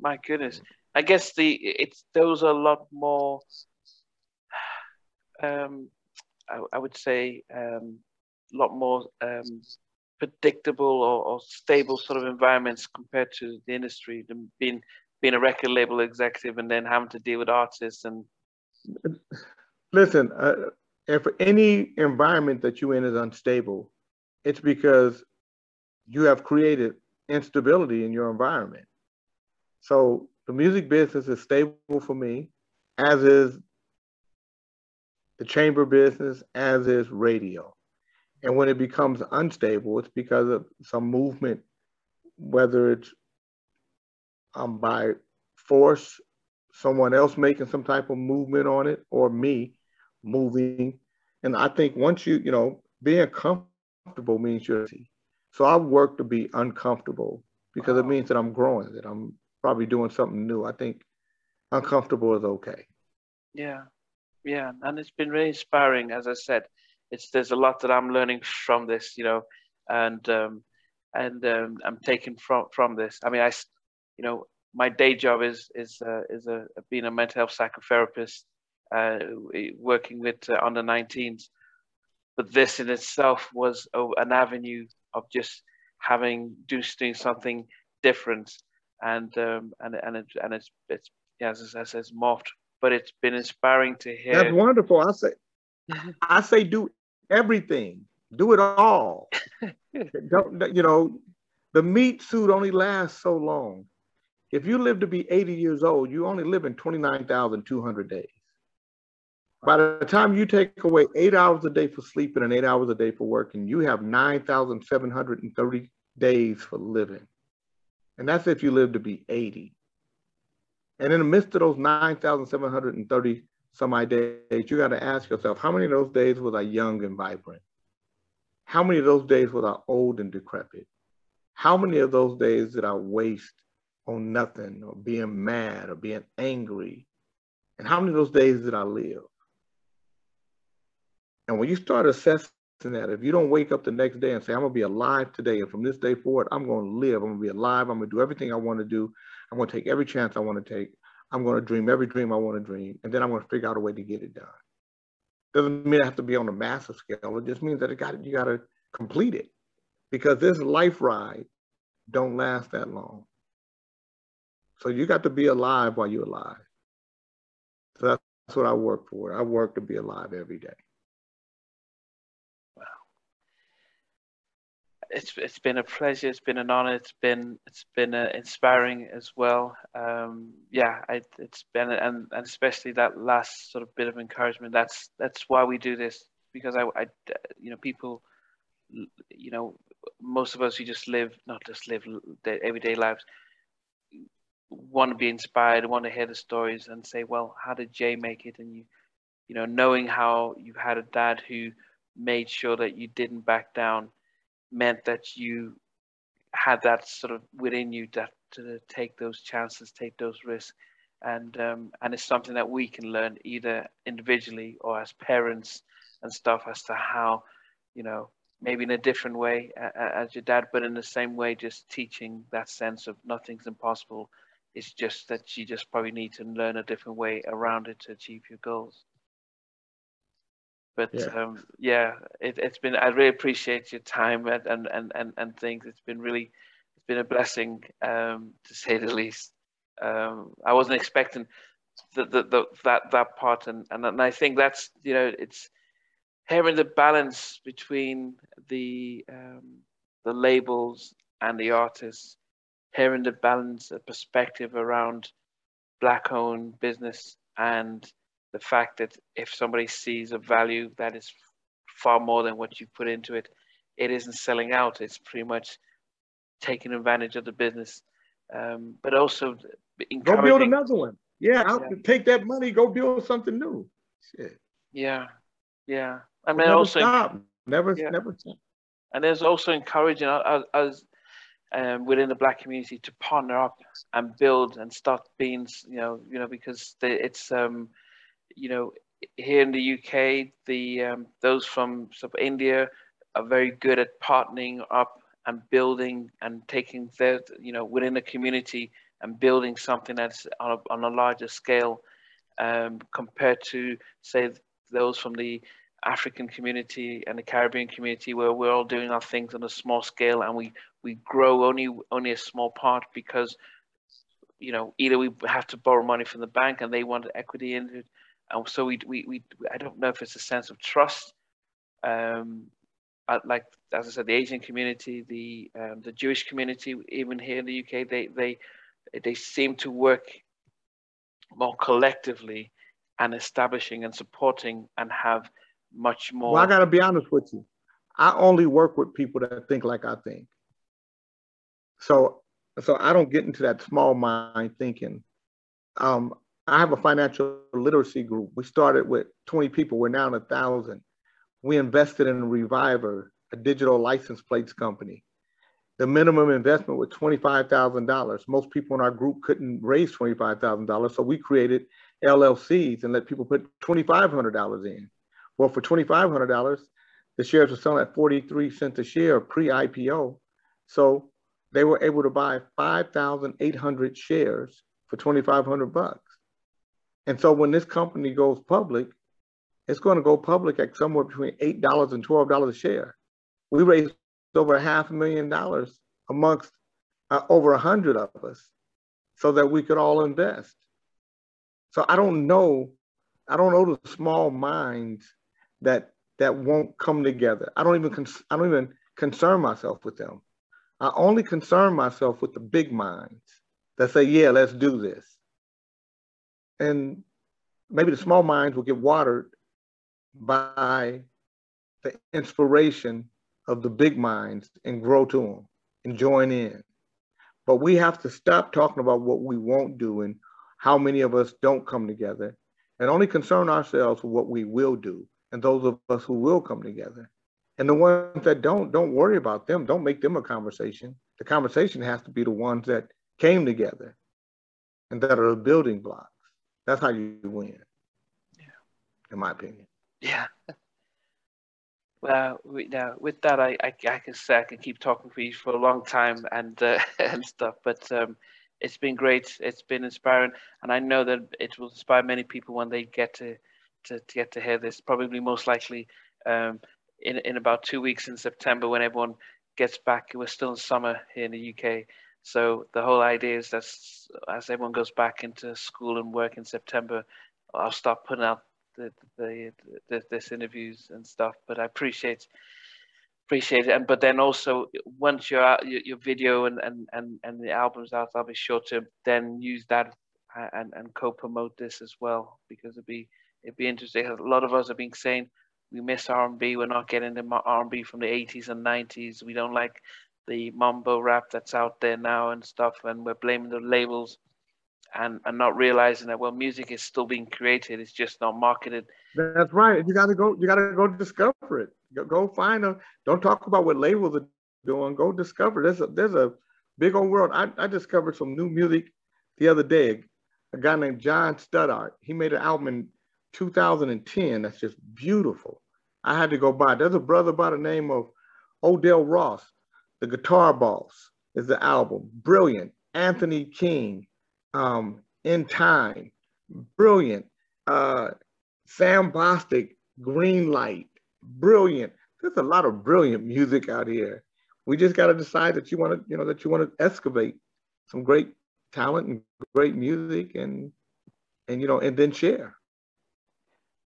My goodness. I guess the it's those are a lot more um I, I would say um a lot more um predictable or, or stable sort of environments compared to the industry than being being a record label executive and then having to deal with artists and listen uh, if any environment that you're in is unstable it's because you have created instability in your environment. So the music business is stable for me as is the chamber business as is radio and when it becomes unstable it's because of some movement whether it's um, by force, someone else making some type of movement on it, or me moving. And I think once you, you know, being comfortable means you're. So I work to be uncomfortable because wow. it means that I'm growing, that I'm probably doing something new. I think uncomfortable is okay. Yeah, yeah, and it's been really inspiring. As I said, it's there's a lot that I'm learning from this, you know, and um, and um, I'm taking from from this. I mean, I you know, my day job is is uh, is a being a mental health psychotherapist, uh, working with uh, under 19s. But this in itself was a, an avenue of just having just doing something different, and um, and and it, and it's it's yeah, as I said, morphed. But it's been inspiring to hear. That's wonderful. I say, mm-hmm. I say, do everything, do it all. Don't you know? The meat suit only lasts so long. If you live to be 80 years old, you only live in 29,200 days. By the time you take away eight hours a day for sleeping and eight hours a day for working, you have 9,730 days for living. And that's if you live to be 80. And in the midst of those 9,730 some odd days, you got to ask yourself, how many of those days was I young and vibrant? How many of those days was I old and decrepit? How many of those days did I waste on nothing or being mad or being angry. And how many of those days did I live? And when you start assessing that, if you don't wake up the next day and say, I'm gonna be alive today, and from this day forward, I'm gonna live, I'm gonna be alive, I'm gonna do everything I wanna do, I'm gonna take every chance I wanna take, I'm gonna dream every dream I wanna dream, and then I'm gonna figure out a way to get it done. Doesn't mean I have to be on a massive scale, it just means that it got you gotta complete it. Because this life ride don't last that long. So you got to be alive while you're alive. So that's what I work for. I work to be alive every day. It's it's been a pleasure. It's been an honor. It's been it's been uh, inspiring as well. Um, yeah, I, it's been and, and especially that last sort of bit of encouragement. That's that's why we do this because I, I you know people you know most of us who just live not just live everyday lives want to be inspired, want to hear the stories and say, well, how did Jay make it? And you, you know, knowing how you had a dad who made sure that you didn't back down meant that you had that sort of within you that to take those chances, take those risks. And um, and it's something that we can learn either individually or as parents and stuff as to how, you know, maybe in a different way as your dad, but in the same way, just teaching that sense of nothing's impossible it's just that you just probably need to learn a different way around it to achieve your goals. But yeah, um, yeah it, has been. I really appreciate your time and, and, and, and, things. It's been really, it's been a blessing um, to say the least. Um, I wasn't expecting the, the, the, that that part, and, and and I think that's you know it's having the balance between the um, the labels and the artists hearing the balance, the perspective around black owned business and the fact that if somebody sees a value that is far more than what you put into it, it isn't selling out. It's pretty much taking advantage of the business, um, but also go build another one. Yeah, I'll yeah. take that money, go build something new. Shit. Yeah, Yeah, I mean, never also stop. never, yeah. never stop. And there's also encouraging us, um, within the black community to partner up and build and start being, you know, you know, because the, it's, um, you know, here in the UK, the um, those from sort of India are very good at partnering up and building and taking their, you know, within the community and building something that's on a, on a larger scale um, compared to, say, those from the African community and the Caribbean community where we're all doing our things on a small scale and we, we grow only only a small part because you know either we have to borrow money from the bank and they want equity in it and so we, we, we I don't know if it's a sense of trust um, like as I said the Asian community the um, the Jewish community even here in the UK they they they seem to work more collectively and establishing and supporting and have much more. Well, I got to be honest with you. I only work with people that think like I think. So, so I don't get into that small mind thinking. Um, I have a financial literacy group. We started with 20 people. We're now in a thousand. We invested in Reviver, a digital license plates company. The minimum investment was $25,000. Most people in our group couldn't raise $25,000. So we created LLCs and let people put $2,500 in. Well, for $2,500, the shares were selling at 43 cents a share pre-IPO. So they were able to buy 5,800 shares for 2,500 bucks. And so when this company goes public, it's going to go public at somewhere between $8 and $12 a share. We raised over half a million dollars amongst uh, over a hundred of us so that we could all invest. So I don't know, I don't know the small minds that that won't come together. I don't even con, I don't even concern myself with them. I only concern myself with the big minds that say, "Yeah, let's do this." And maybe the small minds will get watered by the inspiration of the big minds and grow to them and join in. But we have to stop talking about what we won't do and how many of us don't come together and only concern ourselves with what we will do and those of us who will come together. And the ones that don't, don't worry about them. Don't make them a conversation. The conversation has to be the ones that came together and that are the building blocks. That's how you win. Yeah. In my opinion. Yeah. Well, we, now with that, I, I, I can say I can keep talking for you for a long time and uh, and stuff. But um, it's been great. It's been inspiring, and I know that it will inspire many people when they get to to, to get to hear this. Probably most likely um, in in about two weeks in September when everyone gets back. We're still in summer here in the UK, so the whole idea is that as everyone goes back into school and work in September, I'll start putting out the, the, the this interviews and stuff. But I appreciate appreciate it. And but then also once you're your, your video and, and and and the album's out, I'll be sure to then use that and and co-promote this as well because it'd be it'd be interesting. A lot of us have been saying we miss R&B. We're not getting the R&B from the 80s and 90s. We don't like the mumble rap that's out there now and stuff, and we're blaming the labels and, and not realizing that well, music is still being created. It's just not marketed. That's right. You got to go. You got to go discover it. Go, go find them. Don't talk about what labels are doing. Go discover. There's a there's a big old world. I, I discovered some new music the other day. A guy named John Stoddart. He made an album in 2010 that's just beautiful. I had to go buy. There's a brother by the name of Odell Ross. The Guitar Boss is the album. Brilliant. Anthony King, um, In Time, brilliant. Uh, Sam Bostic, Green Light, brilliant. There's a lot of brilliant music out here. We just got to decide that you want to, you know, that you want to excavate some great talent and great music, and and you know, and then share.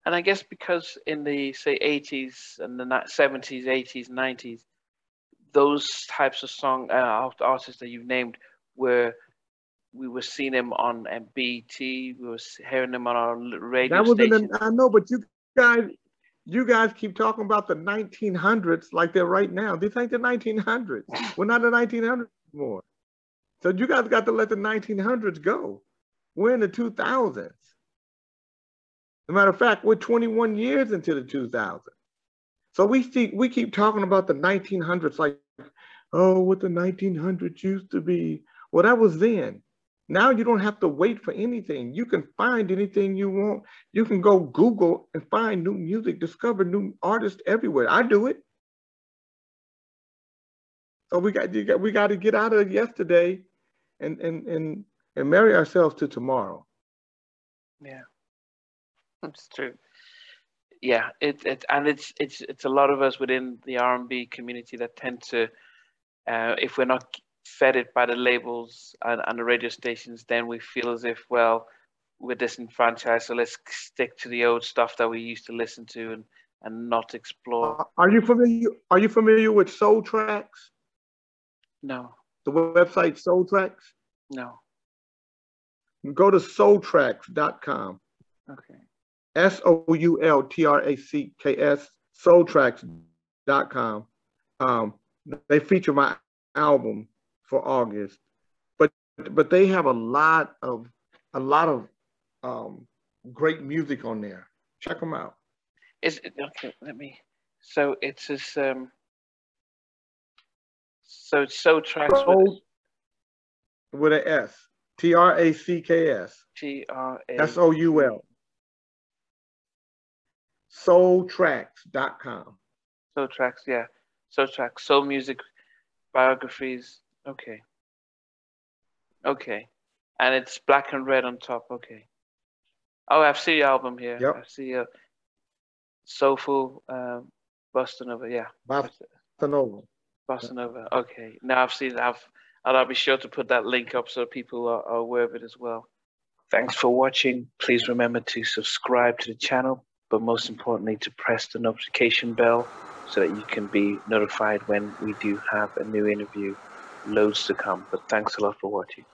And I guess because in the say 80s and the 70s, 80s, 90s, those types of song uh, artists that you've named were we were seeing them on MBT. We were hearing them on our radio that was station. I know, but you guys, you guys keep talking about the 1900s like they're right now. This ain't the 1900s. We're not the 1900s anymore. So you guys got to let the 1900s go. We're in the 2000s. As a matter of fact, we're 21 years into the 2000s. So we see we keep talking about the 1900s like, oh, what the 1900s used to be. Well, that was then. Now you don't have to wait for anything. You can find anything you want. You can go Google and find new music, discover new artists everywhere. I do it. So we got, got we got to get out of yesterday and and and and marry ourselves to tomorrow. Yeah, that's true. Yeah, it, it and it's it's it's a lot of us within the R and B community that tend to, uh, if we're not fed it by the labels and, and the radio stations, then we feel as if well we're disenfranchised. So let's stick to the old stuff that we used to listen to and and not explore. Are you familiar? Are you familiar with Soul Tracks? No. The website Soul Tracks. No. Go to soultracks.com. Okay. S O U L T R A C K S, soultracks.com. Um, they feature my album for August, but but they have a lot of a lot of um, great music on there. Check them out. Is it okay? Let me. So it's this. Um, so it's so tracks with, with an S. T R A C K S. T R A S O U L. Soultracks.com. Soul tracks, yeah. Soul tracks, soul music, biographies. Okay. Okay. And it's black and red on top. Okay. Oh, I see your album here. Yep. I see a soulful um, Bossa Nova. Yeah. Bossa Nova. Bossa Nova. Okay. Now I've seen. I've. And I'll be sure to put that link up so people are, are aware of it as well. Thanks for watching. Please remember to subscribe to the channel, but most importantly, to press the notification bell so that you can be notified when we do have a new interview. Loads to come. But thanks a lot for watching.